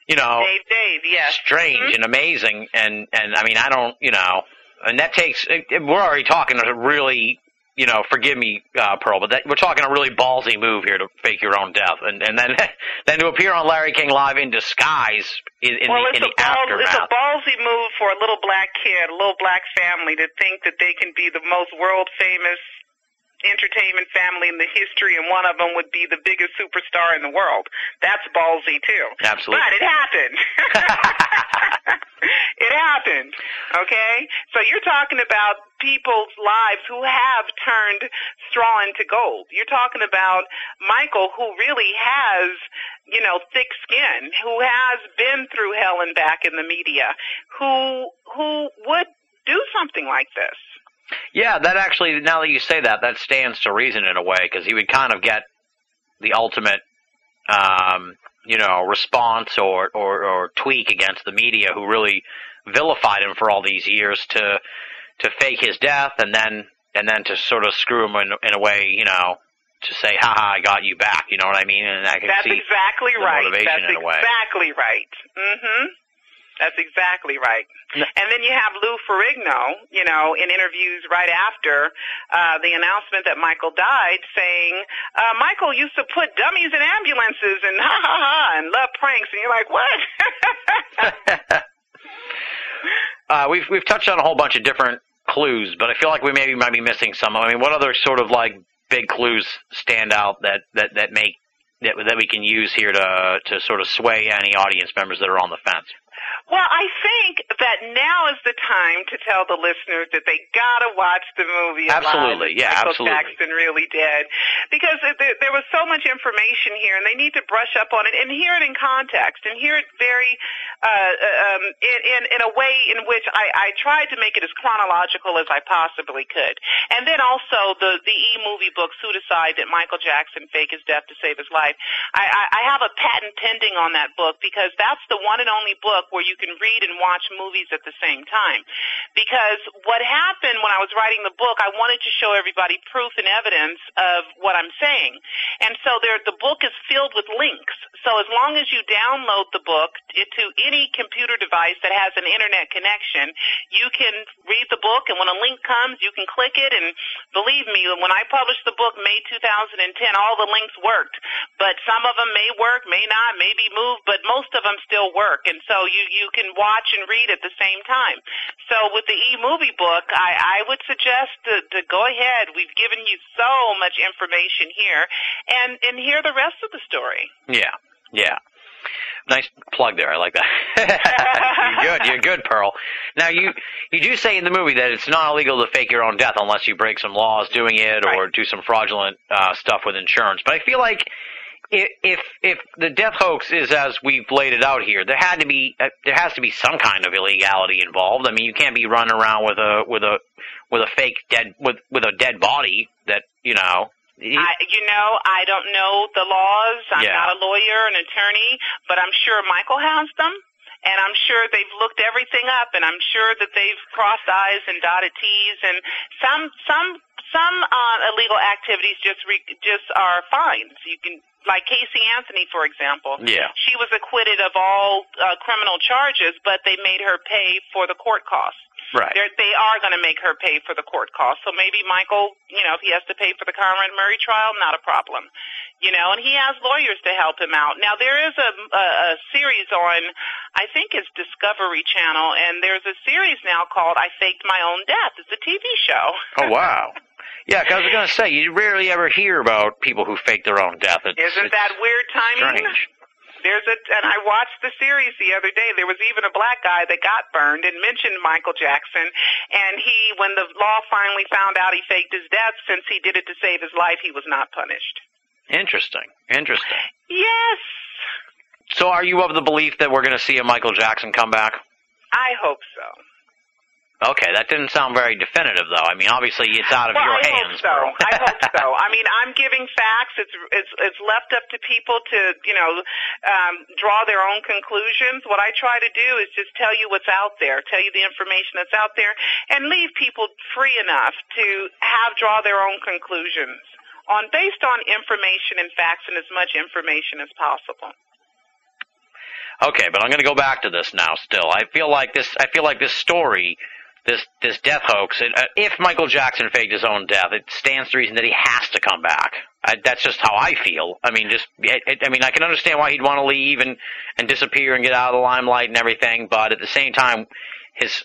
you know, Dave, Dave, yes. strange Mhm. and amazing. And and I mean, I don't, you know, and that takes. It, it- we're already talking a really, you know, forgive me, uh, Pearl, but that, we're talking a really ballsy move here to fake your own death, and and then then to appear on Larry King live in disguise in, in well, the, it's in a the ball, aftermath. it's a ballsy move for a little black kid, a little black family to think that they can be the most world famous entertainment family in the history, and one of them would be the biggest superstar in the world. That's ballsy too. Absolutely. But it happened. it happened. Okay? So you're talking about people's lives who have turned straw into gold. You're talking about Michael who really has, you know, thick skin, who has been through hell and back in the media, who who would do something like this. Yeah, that actually, now that you say that, that stands to reason in a way because he would kind of get the ultimate, um, you know, response or, or, or tweak against the media who really vilified him for all these years to to fake his death and then and then to sort of screw him in, in a way, you know, to say, "Ha ha, I got you back." You know what I mean? And I can That's see exactly the right. motivation That's in a way. exactly right. Mhm. That's exactly right. And then you have Lou Ferrigno, you know, in interviews right after uh, the announcement that Michael died, saying uh, Michael used to put dummies in ambulances and ha ha ha and love pranks, and you're like, what? Uh, we've we've touched on a whole bunch of different clues, but I feel like we maybe might be missing some. I mean, what other sort of like big clues stand out that that that make that that we can use here to to sort of sway any audience members that are on the fence? Well, I think that now is the time to tell the listeners that they gotta watch the movie. Absolutely, yeah, Michael absolutely. Jackson really did, because there, there was so much information here, and they need to brush up on it and hear it in context and hear it very, uh, um, in, in in a way in which I, I tried to make it as chronological as I possibly could, and then also the the e movie book Pseudocide that Michael Jackson faked his death to save his life. I, I, I have a patent pending on that book because that's the one and only book where you can read and watch movies at the same time. Because what happened when I was writing the book, I wanted to show everybody proof and evidence of what I'm saying. And so there, the book is filled with links. So as long as you download the book to any computer device that has an internet connection, you can read the book and when a link comes, you can click it and believe me, when I published the book May 2010, all the links worked. But some of them may work, may not, may be moved, but most of them still work. And so you, you can watch and read at the same time. So with the e-movie book, I, I would suggest to, to go ahead. We've given you so much information here and, and hear the rest of the story. Yeah, yeah. Nice plug there. I like that. you're good. You're good, Pearl. Now you you do say in the movie that it's not illegal to fake your own death unless you break some laws doing it or do some fraudulent uh, stuff with insurance. But I feel like if if the death hoax is as we've laid it out here, there had to be uh, there has to be some kind of illegality involved. I mean, you can't be running around with a with a with a fake dead with with a dead body that you know. I, you know, I don't know the laws. I'm Yeah. not a lawyer, an attorney, but I'm sure Michael has them. And I'm sure they've looked everything up, and I'm sure that they've crossed I's and dotted T's, and some some some uh, illegal activities just re- just are fines. You can like Casey Anthony, for example. Yeah. She was acquitted of all uh, criminal charges, but they made her pay for the court costs. Right. They're, they are going to make her pay for the court costs. So maybe Michael, you know, if he has to pay for the Conrad Murray trial, not a problem. You know, and he has lawyers to help him out. Now there is a, a, a series on, I think it's Discovery Channel, and there's a series now called "I Faked My Own Death." It's a TV show. Oh wow. Yeah, 'cause I was going to say you rarely ever hear about people who fake their own death. It's, Isn't it's that weird timing? strange. There's a, and I watched the series the other day. There was even a black guy that got burned and mentioned Michael Jackson. And he, when the law finally found out he faked his death, since he did it to save his life, he was not punished. Interesting. Interesting. Yes, So, are you of the belief that we're going to see a Michael Jackson comeback? I hope so. Okay, that didn't sound very definitive, though. I mean, obviously, it's out of well, your I hands. hope so. I hope so. I mean, I'm giving facts. It's it's it's left up to people to you know um, draw their own conclusions. What I try to do is just tell you what's out there, tell you the information that's out there, and leave people free enough to have draw their own conclusions on based on information and facts and as much information as possible. Okay, but I'm going to go back to this now. Still, I feel like this. I feel like this story, this this death hoax. It, uh, if Michael Jackson faked his own death, it stands to reason that he has to come back. I, that's just how I feel. I mean, just it, I mean, I can understand why he'd want to leave and and disappear and get out of the limelight and everything, but at the same time, his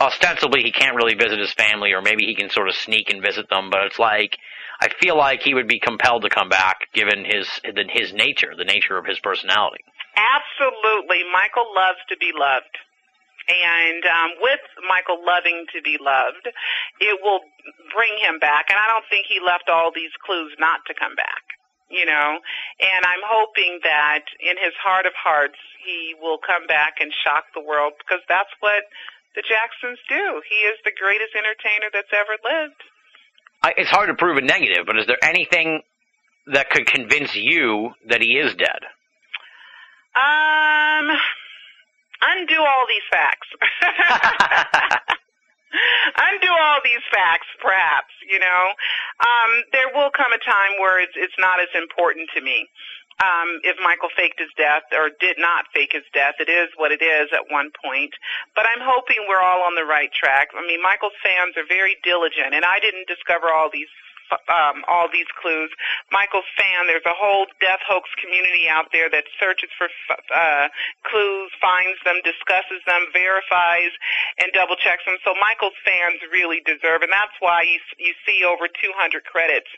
ostensibly he can't really visit his family, or maybe he can sort of sneak and visit them. But it's like I feel like he would be compelled to come back, given his his nature, the nature of his personality. Absolutely. Michael loves to be loved. And um, with Michael loving to be loved, it will bring him back. And I don't think he left all these clues not to come back, you know. And I'm hoping that in his heart of hearts, he will come back and shock the world because that's what The Jacksons do. He is the greatest entertainer that's ever lived. I, it's hard to prove a negative, but is there anything that could convince you that he is dead? Um, undo all these facts. undo all these facts, perhaps. You know, um, there will come a time where it's it's not as important to me. Um, if Michael faked his death or did not fake his death, it is what it is at one point. But I'm hoping we're all on the right track. I mean, Michael's fans are very diligent, and I didn't discover all these um, all these clues. Michael's fan, there's a whole death hoax community out there that searches for uh, clues, finds them, discusses them, verifies, and double checks them. So Michael's fans really deserve, and that's why you you see over 200 credits,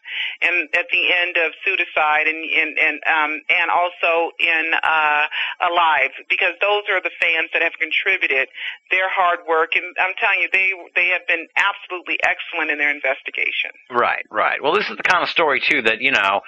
and at the end of Pseudocide and and and um, and also in uh, Alive, because those are the fans that have contributed their hard work, and I'm telling you, they they have been absolutely excellent in their investigation. Right, right. Right. Well, this is the kind of story too that you know,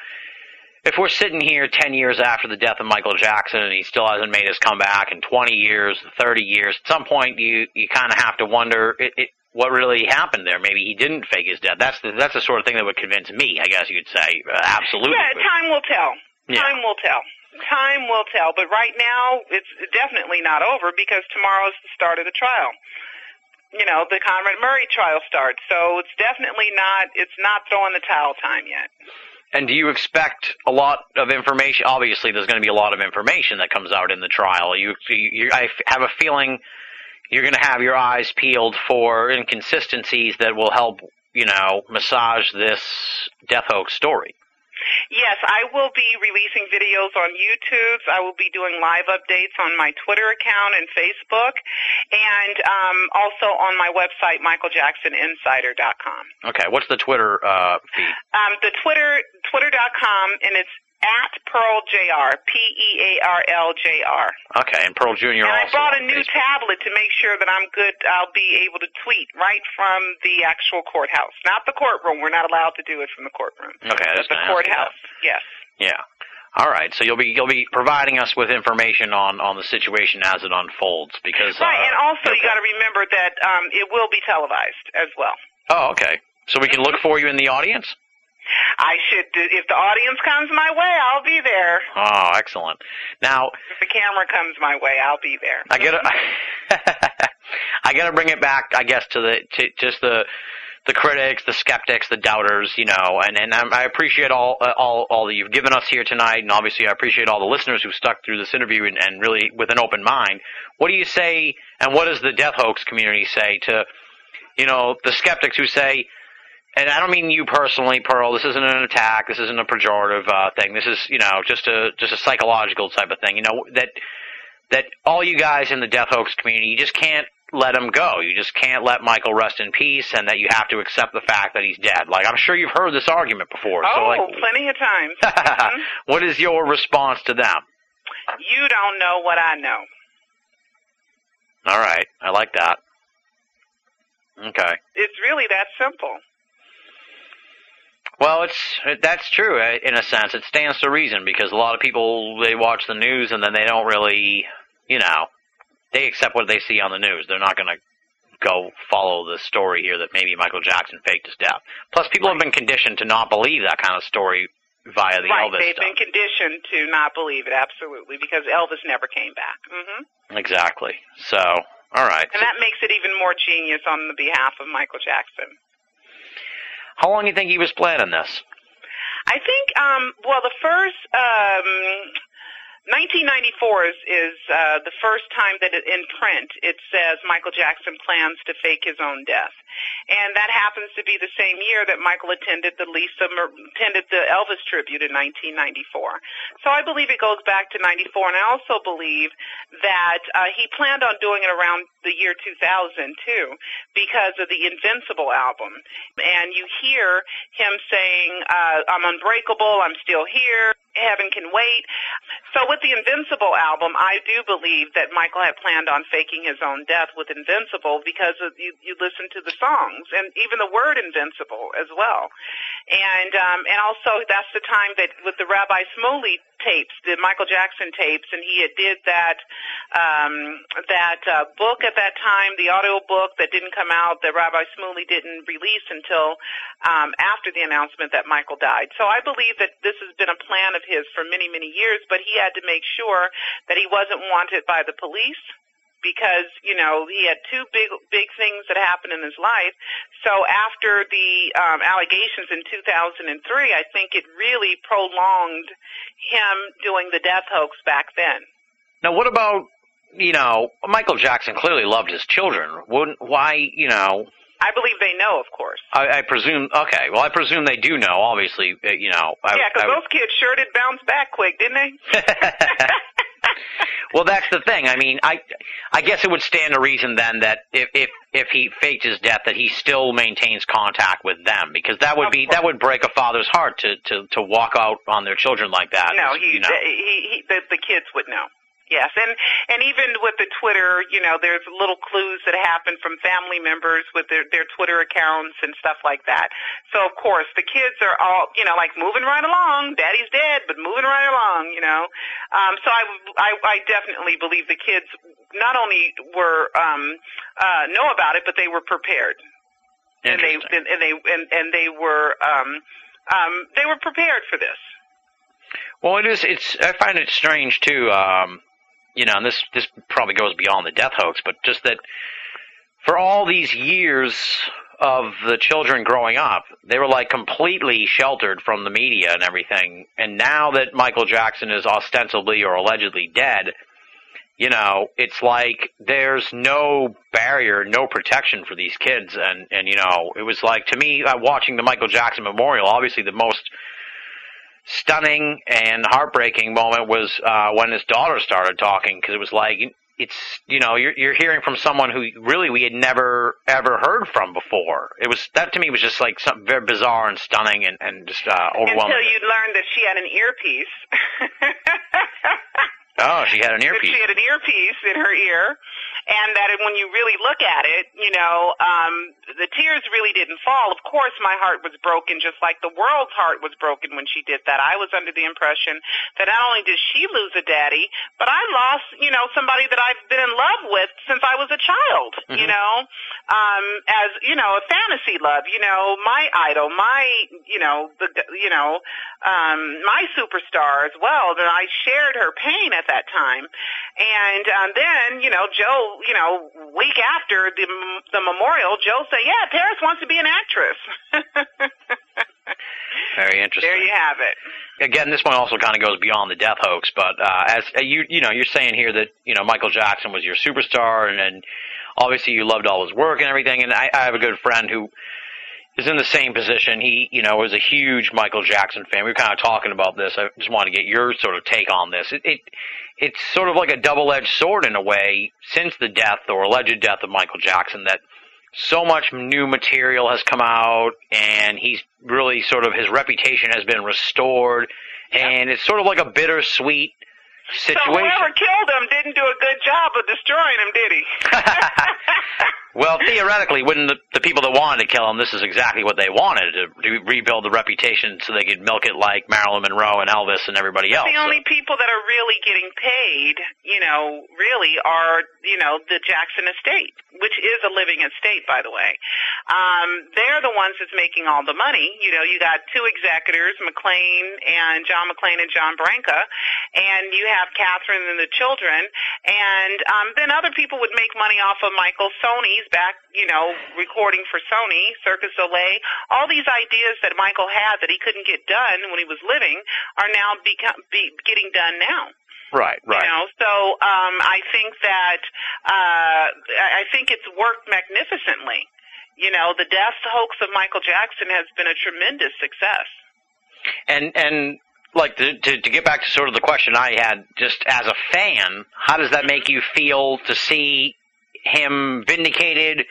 if we're sitting here ten years after the death of Michael Jackson and he still hasn't made his comeback in twenty years, thirty years, at some point you you kind of have to wonder it, it, what really happened there. Maybe he didn't fake his death. That's the that's the sort of thing that would convince me. I guess you'd say uh, absolutely. Yeah, time will tell. Yeah. Time will tell. Time will tell. But right now, it's definitely not over because tomorrow is the start of the trial you know, the Conrad Murray trial starts. So it's definitely not, it's not throwing the towel time yet. And do you expect a lot of information? Obviously, there's going to be a lot of information that comes out in the trial. You, you I have a feeling you're going to have your eyes peeled for inconsistencies that will help, you know, massage this death hoax story. Yes, I will be releasing videos on YouTube. I will be doing live updates on my Twitter account and Facebook, and um, also on my website, michaeljacksoninsider.com. Okay, what's the Twitter uh, feed? Um, the Twitter, twitter.com, and it's at Pearl Jr. P E A R L J R. Okay, and Pearl Jr. And I bought a new Facebook. tablet to make sure that I'm good. I'll be able to tweet right from the actual courthouse, not the courtroom. We're not allowed to do it from the courtroom. Okay, that's the courthouse. Yes. Yeah. All right, so you'll be you'll be providing us with information on on the situation as it unfolds because Right, uh, and also you got to remember that um, it will be televised as well. Oh, okay. So we can look for you in the audience. I should, if the audience comes my way, I'll be there. Oh, excellent. Now, If the camera comes my way, I'll be there. I gotta, I gotta bring it back, I guess, to the to just the the critics, the skeptics, the doubters, you know, and and I appreciate all all all that you've given us here tonight, and obviously I appreciate all the listeners who stuck through this interview and, and really with an open mind. What do you say, and what does the death hoax community say to, you know, the skeptics who say? And I don't mean you personally, Pearl. This isn't an attack. This isn't a pejorative uh, thing. This is, you know, just a just a psychological type of thing. You know that that all you guys in the death hoax community, you just can't let him go. You just can't let Michael rest in peace, and that you have to accept the fact that he's dead. Like I'm sure you've heard this argument before. so oh, like, plenty of times. Mhm. what is your response to them? You don't know what I know. All right, I like that. Okay. It's really that simple. Well, it's it, that's true uh, in a sense. It stands to reason because a lot of people they watch the news and then they don't really, you know, they accept what they see on the news. They're not going to go follow the story here that maybe Michael Jackson faked his death. Plus, people have been conditioned to not believe that kind of story via the right, Elvis they've stuff. been conditioned to not believe it, absolutely, because Elvis never came back. hmm Exactly. So, all right. And that makes it even more genius on the behalf of Michael Jackson. How long do you think he was planning this? I think, um, well, the first, um, 1994 is, is uh, the first time that it, in print it says Michael Jackson plans to fake his own death, and that happens to be the same year that Michael attended the Lisa attended the Elvis tribute in 1994. So I believe it goes back to 94, and I also believe that uh, he planned on doing it around the year 2000 too, because of the Invincible album, and you hear him saying, uh, "I'm unbreakable, I'm still here." Heaven Can Wait. So with the Invincible album, I do believe that Michael had planned on faking his own death with Invincible because of, you, you listen to the songs and even the word Invincible as well. And um, and also that's the time that with the Rabbi Shmuley tapes, the Michael Jackson tapes, and he had did that um, that uh, book at that time, the audio book that didn't come out, that Rabbi Shmuley didn't release until um, after the announcement that Michael died. So I believe that this has been a plan of his for many, many years, but he had to make sure that he wasn't wanted by the police because you know he had two big big things that happened in his life. So after the um, allegations in 2003, I think it really prolonged him doing the death hoax back then. Now, what about you know Michael Jackson? Clearly loved his children. Wouldn't why you know? I believe they know, of course. I, I presume. Okay, well, I presume they do know. Obviously, you know. I, yeah, because those kids sure did bounce back quick, didn't they? well, that's the thing. I mean, I I guess it would stand to reason then that if if if he faked his death, that he still maintains contact with them because that would be that would break a father's heart to to to walk out on their children like that. no, he, you know. he, he the, the kids would know. Yes, and and even with the Twitter, you know, there's little clues that happen from family members with their their Twitter accounts and stuff like that. So of course, the kids are all, you know, like moving right along. Daddy's dead, but moving right along, you know. Um, so I, I I definitely believe the kids not only were um, uh, know about it, but they were prepared, and they and, and they and, and they were um, um, they were prepared for this. Well, it is. It's. I find it strange too. Um, you know, and this this probably goes beyond the death hoax, but just that for all these years of the children growing up, they were like completely sheltered from the media and everything. And now that Michael Jackson is ostensibly or allegedly dead, you know, it's like there's no barrier, no protection for these kids. And and you know, it was like to me uh, watching the Michael Jackson memorial, obviously the most stunning and heartbreaking moment was uh, when his daughter started talking because it was like it's you know you're you're hearing from someone who really we had never ever heard from before. It was that to me was just like something very bizarre and stunning and and just uh, overwhelming. Until you learned that she had an earpiece. oh, she had an earpiece. She had an earpiece in her ear, and that when you really look at it, you know, um, the tears really didn't fall. Of course, my heart was broken, just like the world's heart was broken when she did that. I was under the impression that not only did she lose a daddy, but I lost, you know, somebody that I've been in love with since I was a child. You Mhm. know, um, as you know, a fantasy love. You know, my idol, my, you know, the, you know, um, my superstar as well. That I shared her pain at that time, and um, then you know, Joe, you know, week after the the memorial, Joe said, "Yeah, Paris wants to be an actress." Very interesting. there you have it. again, this one also kind of goes beyond the death hoax, but uh, as uh, you you know, you're saying here that you know Michael Jackson was your superstar, and, and obviously you loved all his work and everything. And I, I have a good friend who is in the same position. He you know was a huge Michael Jackson fan. We were kind of talking about this. I just wanted to get your sort of take on this. It, it it's sort of like a double-edged sword in a way since the death or alleged death of Michael Jackson that so much new material has come out and he's really sort of his reputation has been restored and it's sort of like a bittersweet situation. So situation. whoever killed him didn't do a good job of destroying him, did he? well, theoretically, when the, the people that wanted to kill him, this is exactly what they wanted to re- rebuild the reputation so they could milk it like Marilyn Monroe and Elvis and everybody else. The only people that are really getting paid, you know, really are, you know, the Jackson estate, which is a living estate, by the way. Um, they're the ones that's making all the money. You know, you got two executors, McClain and John McClain and John Branca, and you have Katherine and the children, and um, then other people would make money off of Michael Sony's back, you know, recording for Sony, Cirque du Soleil. All these ideas that Michael had that he couldn't get done when he was living are now become, be, getting done now. right, right. You know, so um, I think that uh, I I think it's worked magnificently. You know, the death hoax of Michael Jackson has been a tremendous success. And and like to, to to get back to sort of the question I had, just as a fan, how does that make you feel to see him vindicated,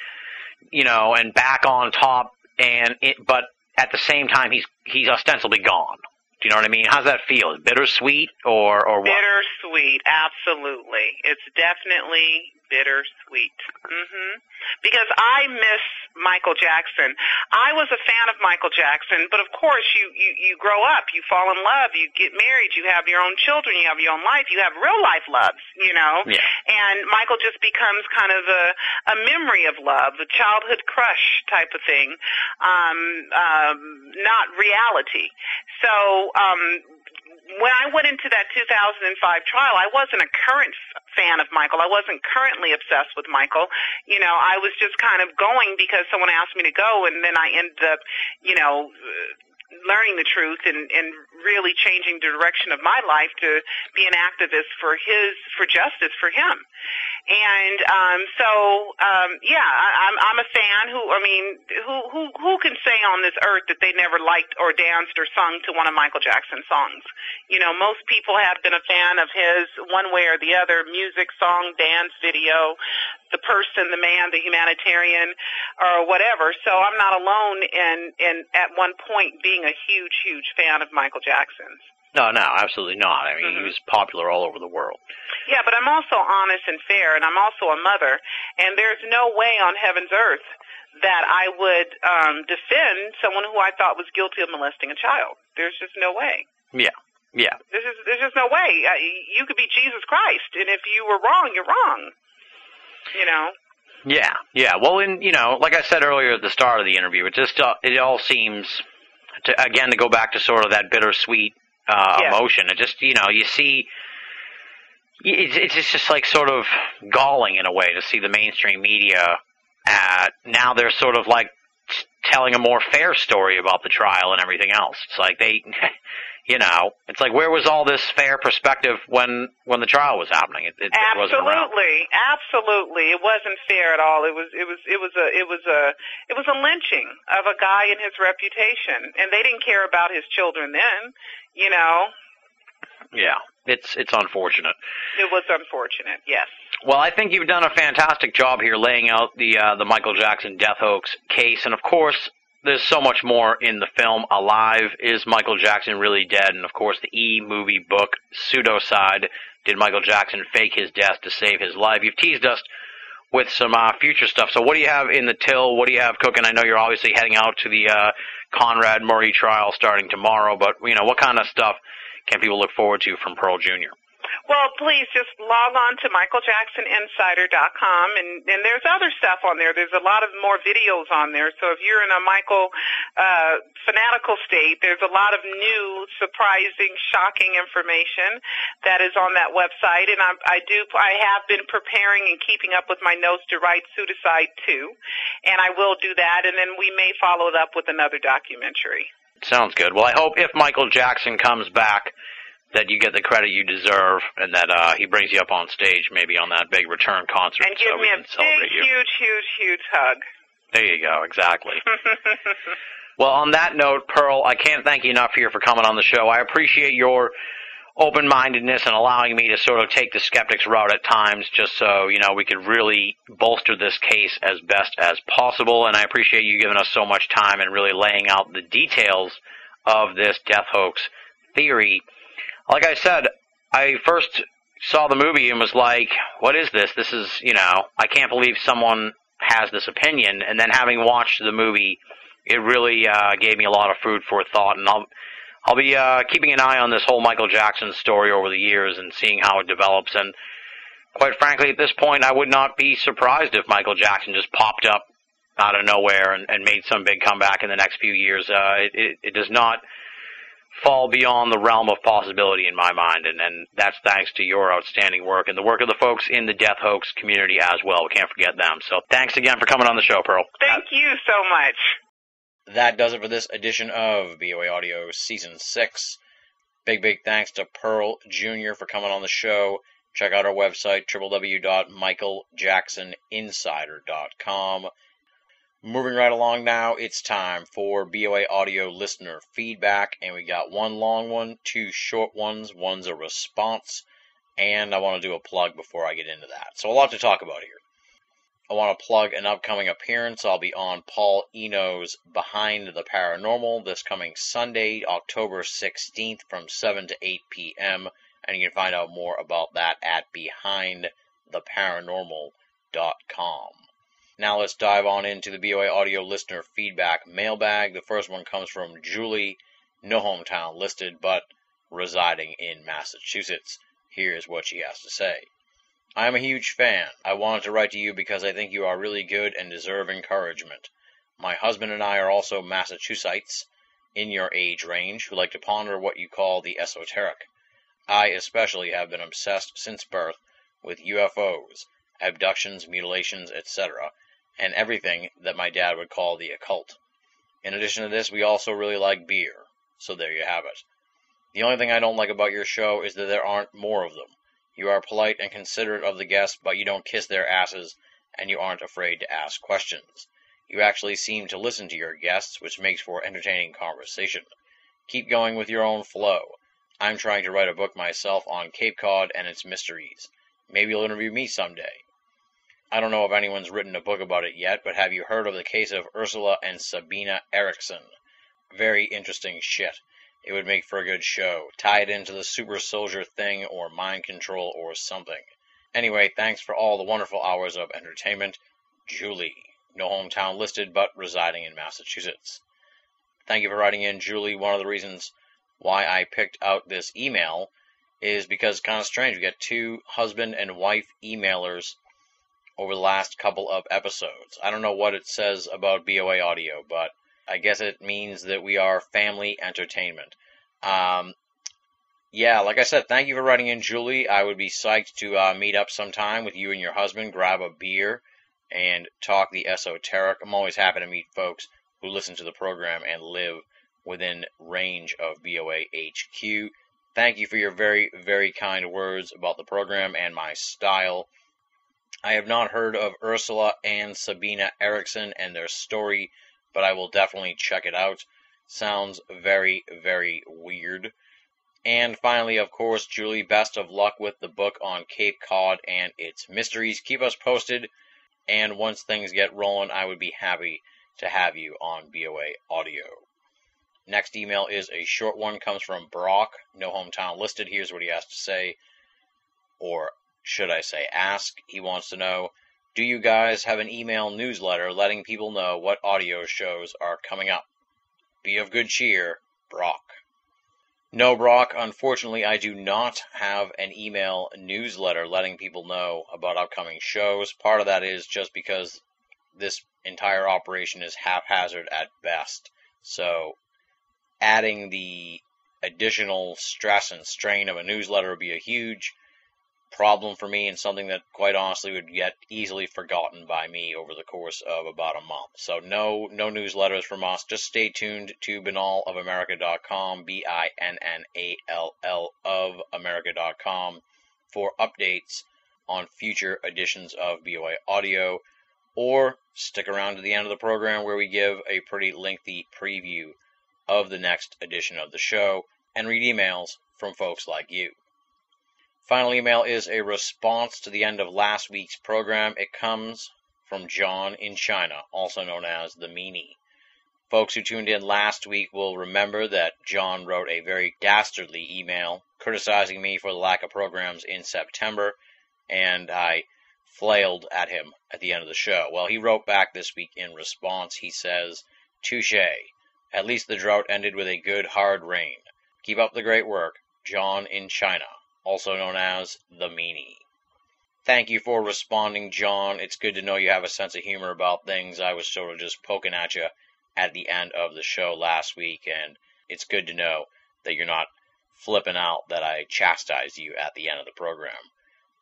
you know, and back on top, and it, but at the same time he's he's ostensibly gone. Do you know what I mean? How's that feel? Bittersweet or or what? Bittersweet, absolutely. It's definitely bittersweet. Mhm. Because I miss Michael Jackson. I was a fan of Michael Jackson, but of course you you you grow up, you fall in love, you get married, you have your own children, you have your own life, you have real life loves, you know. Yeah. And Michael just becomes kind of a a memory of love, a childhood crush type of thing. Um um not reality. So um when I went into that 2005 trial, I wasn't a current fan of Michael. I wasn't currently obsessed with Michael. You know, I was just kind of going because someone asked me to go, and then I ended up, you know, learning the truth and, and really changing the direction of my life to be an activist for his, for justice for him. And um, so, um, yeah, I, I'm I'm a fan. Who I mean, who who who can say on this earth that they never liked or danced or sung to one of Michael Jackson's songs? You know, most people have been a fan of his one way or the other: music, song, dance, video, the person, the man, the humanitarian, or whatever. So I'm not alone in in at one point being a huge huge fan of Michael Jackson's. No, no, absolutely not. I mean, he was popular all over the world. Yeah, but I'm also honest and fair, and I'm also a mother, and there's no way on heaven's earth that I would um, defend someone who I thought was guilty of molesting a child. There's just no way. Yeah, yeah. There's just there's just no way. Uh, you could be Jesus Christ, and if you were wrong, you're wrong. You know. Yeah, yeah. Well, in you know, like I said earlier at the start of the interview, it just uh, it all seems to again to go back to sort of that bittersweet uh, Yeah. emotion. It just you know you see. It's, it's just- just like sort of galling in a way to see the mainstream media at now they're sort of like telling a more fair story about the trial and everything else. It's like they, you know, it's like where was all this fair perspective when when the trial was happening? It, it, it wasn't around. Absolutely, absolutely. It wasn't fair at all. It was, it was, it was a, it was a, it was a lynching of a guy and his reputation, and they didn't care about his children then. You know, Yeah, it's it's unfortunate. it was unfortunate. Yes. Well, I think you've done a fantastic job here laying out the uh, the Michael Jackson death hoax case, and of course, there's so much more in the film. Alive is Michael Jackson really dead? And of course, the E movie book Pseudocide. Did Michael Jackson fake his death to save his life? You've teased us with some uh, future stuff. So, what do you have in the till? What do you have cooking? I know you're obviously heading out to the uh, Conrad Murray trial starting tomorrow, but you know what kind of stuff can people look forward to from Pearl Jr.? Well, please just log on to michaeljacksoninsider.com, and and there's other stuff on there. There's a lot of more videos on there. So if you're in a Michael uh, fanatical state, there's a lot of new, surprising, shocking information that is on that website. And I, I do, I have been preparing and keeping up with my notes to write Pseudocide too, and I will do that. And then we may follow it up with another documentary. Sounds good. Well, I hope if Michael Jackson comes back, that you get the credit you deserve, and that uh, he brings you up on stage, maybe on that big return concert, And give so we me a big, you. huge, huge, huge hug. There you go. Exactly. well, on that note, Pearl, I can't thank you enough here for coming on the show. I appreciate your open-mindedness and allowing me to sort of take the skeptics route at times, just so you know we could really bolster this case as best as possible. And I appreciate you giving us so much time and really laying out the details of this death hoax theory. Like I said, I first saw the movie and was like, "What is this? This is you know I can't believe someone has this opinion." And then having watched the movie, it really uh, gave me a lot of food for thought, and I'll I'll be uh, keeping an eye on this whole Michael Jackson story over the years and seeing how it develops. And quite frankly, at this point, I would not be surprised if Michael Jackson just popped up out of nowhere and, and made some big comeback in the next few years. Uh, it, it, it does not fall beyond the realm of possibility in my mind, and, and that's thanks to your outstanding work and the work of the folks in the death hoax community as well. We can't forget them. So thanks again for coming on the show, Pearl. Thank you so much. That does it for this edition of BOA Audio Season 6. Big, big thanks to Pearl Jr. for coming on the show. Check out our website, www.michaeljacksoninsider.com. Moving right along now, it's time for BOA Audio listener feedback, and we got one long one, two short ones, one's a response, and I want to do a plug before I get into that. So, a lot to talk about here. I want to plug an upcoming appearance. I'll be on Paul Eno's Behind the Paranormal this coming Sunday, October 16th from 7 to 8 p.m. And you can find out more about that at behindtheparanormal.com. Now let's dive on into the BOA audio listener feedback mailbag. The first one comes from Julie, no hometown listed, but residing in Massachusetts. Here's what she has to say. I am a huge fan. I wanted to write to you because I think you are really good and deserve encouragement. My husband and I are also Massachusetts, in your age range, who like to ponder what you call the esoteric. I especially have been obsessed since birth with UFOs, abductions, mutilations, etc., and everything that my dad would call the occult. In addition to this, we also really like beer. So there you have it. The only thing I don't like about your show is that there aren't more of them. You are polite and considerate of the guests, but you don't kiss their asses, and you aren't afraid to ask questions. You actually seem to listen to your guests, which makes for entertaining conversation. Keep going with your own flow. I'm trying to write a book myself on Cape Cod and its mysteries. Maybe you'll interview me someday. I don't know if anyone's written a book about it yet, but have you heard of the case of Ursula and Sabina Eriksson? Very interesting shit. It would make for a good show. Tie it into the super soldier thing or mind control or something. Anyway, thanks for all the wonderful hours of entertainment. Julie. No hometown listed, but residing in Massachusetts. Thank you for writing in, Julie. One of the reasons why I picked out this email is because kind of strange. We got two husband and wife emailers over the last couple of episodes. I don't know what it says about BOA audio, but I guess it means that we are family entertainment. Um, yeah, like I said, thank you for writing in, Julie. I would be psyched to uh, meet up sometime with you and your husband, grab a beer, and talk the esoteric. I'm always happy to meet folks who listen to the program and live within range of BOA HQ. Thank you for your very, very kind words about the program and my style. I have not heard of Ursula and Sabina Eriksson and their story, but I will definitely check it out. Sounds very, very weird. And finally, of course, Julie, best of luck with the book on Cape Cod and its mysteries. Keep us posted. And once things get rolling, I would be happy to have you on BOA Audio. Next email is a short one, comes from Brock, no hometown listed. Here's what he has to say, or should I say ask. He wants to know Do you guys have an email newsletter letting people know what audio shows are coming up? Be of good cheer, Brock. No, Brock, unfortunately, I do not have an email newsletter letting people know about upcoming shows. Part of that is just because this entire operation is haphazard at best. So, adding the additional stress and strain of a newsletter would be a huge problem for me and something that quite honestly would get easily forgotten by me over the course of about a month. So no no newsletters from us. Just stay tuned to binnallofamerica.com, B I N N A L L of America.com for updates on future editions of BOA Audio or stick around to the end of the program where we give a pretty lengthy preview of the next edition of the show and read emails from folks like you. Final email is a response to the end of last week's program. It comes from John in China, also known as the Meanie. Folks who tuned in last week will remember that John wrote a very dastardly email criticizing me for the lack of programs in September, and I flailed at him at the end of the show. Well, he wrote back this week in response. He says, Touche. At least the drought ended with a good hard rain. Keep up the great work, John in China also known as the Meanie. Thank you for responding, John. It's good to know you have a sense of humor about things. I was sort of just poking at you at the end of the show last week, and it's good to know that you're not flipping out that I chastised you at the end of the program.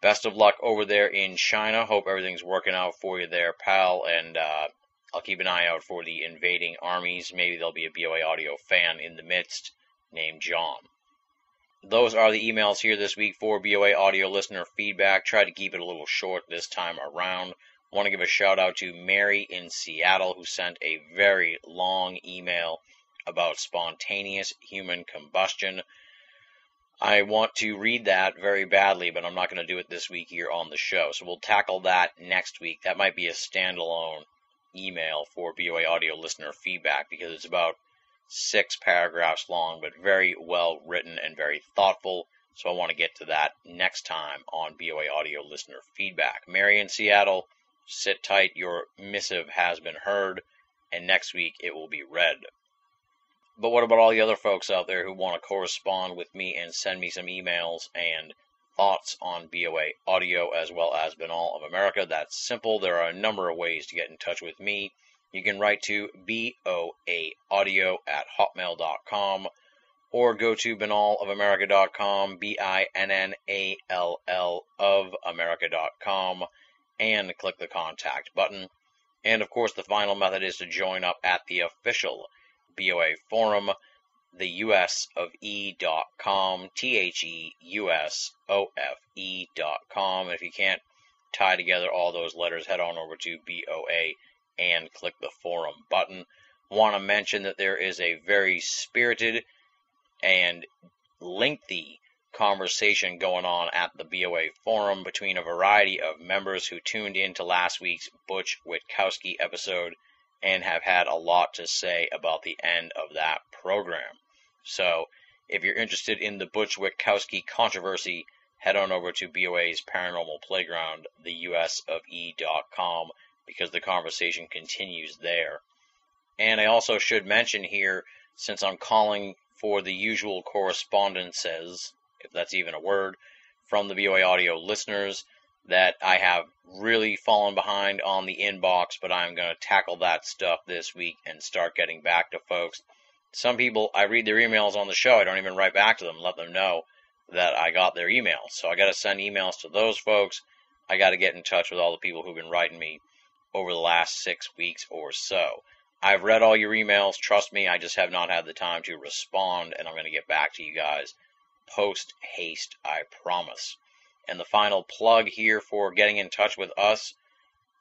Best of luck over there in China. Hope everything's working out for you there, pal, and uh, I'll keep an eye out for the invading armies. Maybe there'll be a BOA audio fan in the midst named John. Those are the emails here this week for BOA audio listener feedback. Try to keep it a little short this time around. Want to give a shout out to Mary in Seattle who sent a very long email about spontaneous human combustion. I want to read that very badly, but I'm not going to do it this week here on the show. So we'll tackle that next week. That might be a standalone email for BOA audio listener feedback because it's about six paragraphs long, but very well written and very thoughtful. So I want to get to that next time on BOA Audio Listener Feedback. Mary in Seattle, sit tight. Your missive has been heard, and next week it will be read. But what about all the other folks out there who want to correspond with me and send me some emails and thoughts on BOA audio as well as Binnall of America? That's simple. There are a number of ways to get in touch with me. You can write to boaaudio at hotmail.com or go to binnallofamerica.com, B I N N A L L of America.com, and click the contact button. And of course, the final method is to join up at the official BOA forum, the US of E.com, T H E U S O F E.com. If you can't tie together all those letters, head on over to BOA and click the forum button. Want to mention that there is a very spirited and lengthy conversation going on at the BOA forum between a variety of members who tuned in to last week's Butch Witkowski episode and have had a lot to say about the end of that program. So, if you're interested in the Butch Witkowski controversy, head on over to BOA's Paranormal Playground, the US of E.com, because the conversation continues there. And I also should mention here, since I'm calling for the usual correspondences, if that's even a word, from the BOA audio listeners, that I have really fallen behind on the inbox, but I'm going to tackle that stuff this week and start getting back to folks. Some people, I read their emails on the show, I don't even write back to them, let them know that I got their emails. So I got to send emails to those folks. I got to get in touch with all the people who've been writing me over the last six weeks or so. I've read all your emails. Trust me, I just have not had the time to respond, and I'm going to get back to you guys post haste, I promise. And the final plug here for getting in touch with us,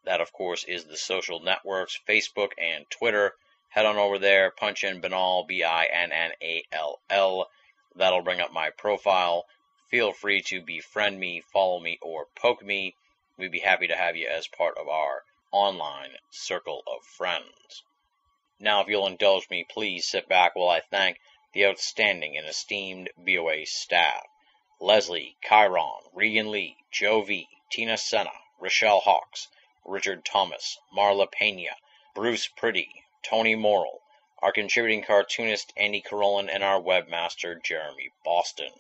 that of course is the social networks, Facebook and Twitter. Head on over there, punch in Binnall, B I N N A L L. That'll bring up my profile. Feel free to befriend me, follow me, or poke me. We'd be happy to have you as part of our online circle of friends. Now, if you'll indulge me, please sit back while I thank the outstanding and esteemed BOA staff Leslie, Chiron, Regan Lee, Joe V, Tina Senna, Rochelle Hawks, Richard Thomas, Marla Pena, Bruce Pretty, Tony Morrill, our contributing cartoonist Andy Carolin, and our webmaster Jeremy Boston.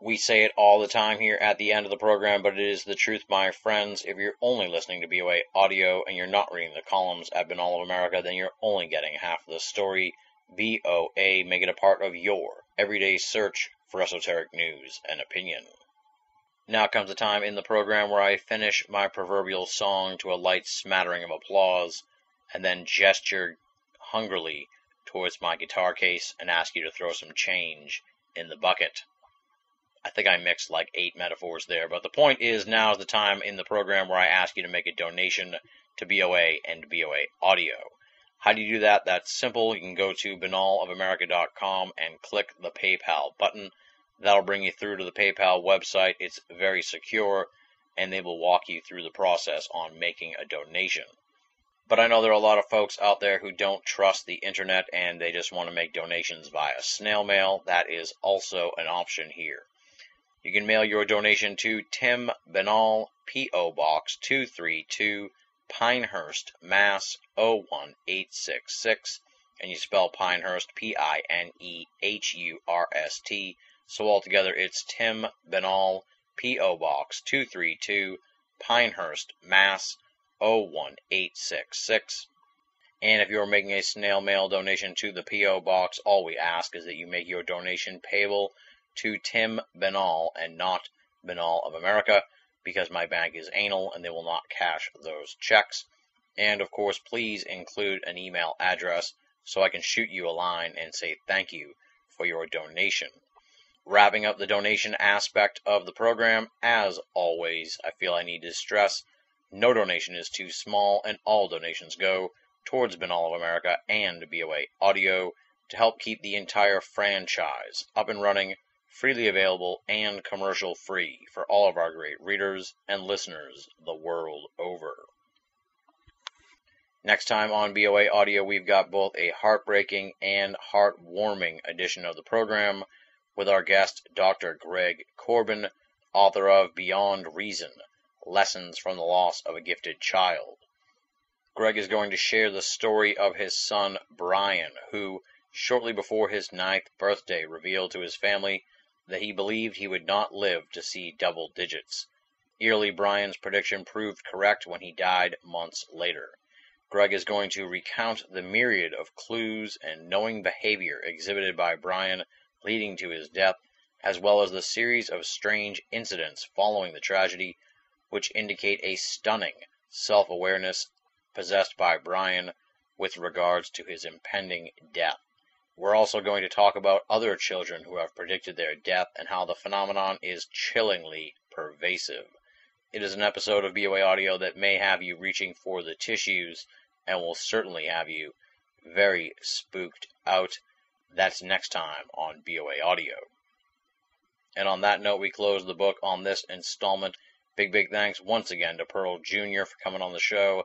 We say it all the time here at the end of the program, but it is the truth, my friends. If you're only listening to BOA audio and you're not reading the columns at Binnall of America, then you're only getting half the story. BOA, make it a part of your everyday search for esoteric news and opinion. Now comes the time in the program where I finish my proverbial song to a light smattering of applause and then gesture hungrily towards my guitar case and ask you to throw some change in the bucket. I think I mixed like eight metaphors there, but the point is now is the time in the program where I ask you to make a donation to BOA and BOA Audio. How do you do that? That's simple. You can go to binnallofamerica.com and click the PayPal button. That'll bring you through to the PayPal website. It's very secure and they will walk you through the process on making a donation. But I know there are a lot of folks out there who don't trust the internet and they just want to make donations via snail mail. That is also an option here. You can mail your donation to Tim Binnall, P.O. Box 232, Pinehurst, Mass. 01866, and you spell Pinehurst P I N E H U R S T. So altogether it's Tim Binnall, P.O. Box 232, Pinehurst, Mass. 01866. And if you're making a snail mail donation to the P.O. Box, all we ask is that you make your donation payable to Tim Binnall and not Binnall of America because my bank is anal and they will not cash those checks. And of course, please include an email address so I can shoot you a line and say thank you for your donation. Wrapping up the donation aspect of the program, as always, I feel I need to stress no donation is too small and all donations go towards Binnall of America and BOA Audio to help keep the entire franchise up and running freely available and commercial free for all of our great readers and listeners the world over. Next time on BOA Audio, we've got both a heartbreaking and heartwarming edition of the program with our guest, Dr. Greg Corbin, author of Beyond Reason lessons from the loss of a gifted child. Greg is going to share the story of his son Brian, who, shortly before his ninth birthday, revealed to his family that he believed he would not live to see double digits. Eerily, Brian's prediction proved correct when he died months later. Greg is going to recount the myriad of clues and knowing behavior exhibited by Brian leading to his death, as well as the series of strange incidents following the tragedy, which indicate a stunning self awareness possessed by Brian with regards to his impending death. We're also going to talk about other children who have predicted their death and how the phenomenon is chillingly pervasive. It is an episode of BOA Audio that may have you reaching for the tissues and will certainly have you very spooked out. That's next time on BOA Audio. And on that note, we close the book on this installment. Big, big thanks once again to Pearl Jr. for coming on the show.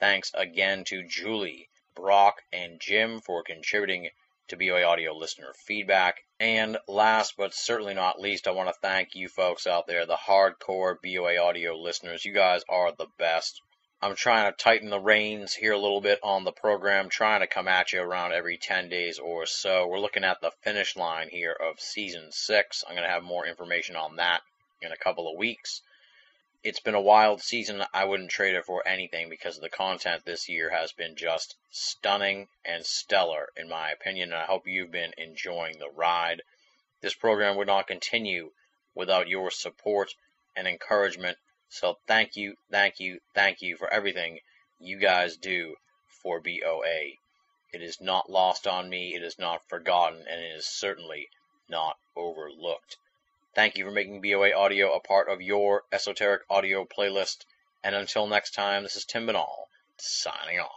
Thanks again to Julie, Brock, and Jim for contributing to BOA Audio listener feedback. And last but certainly not least, I want to thank you folks out there, the hardcore BOA Audio listeners. You guys are the best. I'm trying to tighten the reins here a little bit on the program, trying to come at you around every 10 days or so. We're looking at the finish line here of season six. I'm going to have more information on that in a couple of weeks. It's been a wild season. I wouldn't trade it for anything because the content this year has been just stunning and stellar, in my opinion. And I hope you've been enjoying the ride. This program would not continue without your support and encouragement. So thank you, thank you, thank you for everything you guys do for BOA. It is not lost on me, it is not forgotten, and it is certainly not overlooked. Thank you for making BOA Audio a part of your esoteric audio playlist. And until next time, this is Tim Binnall, signing off.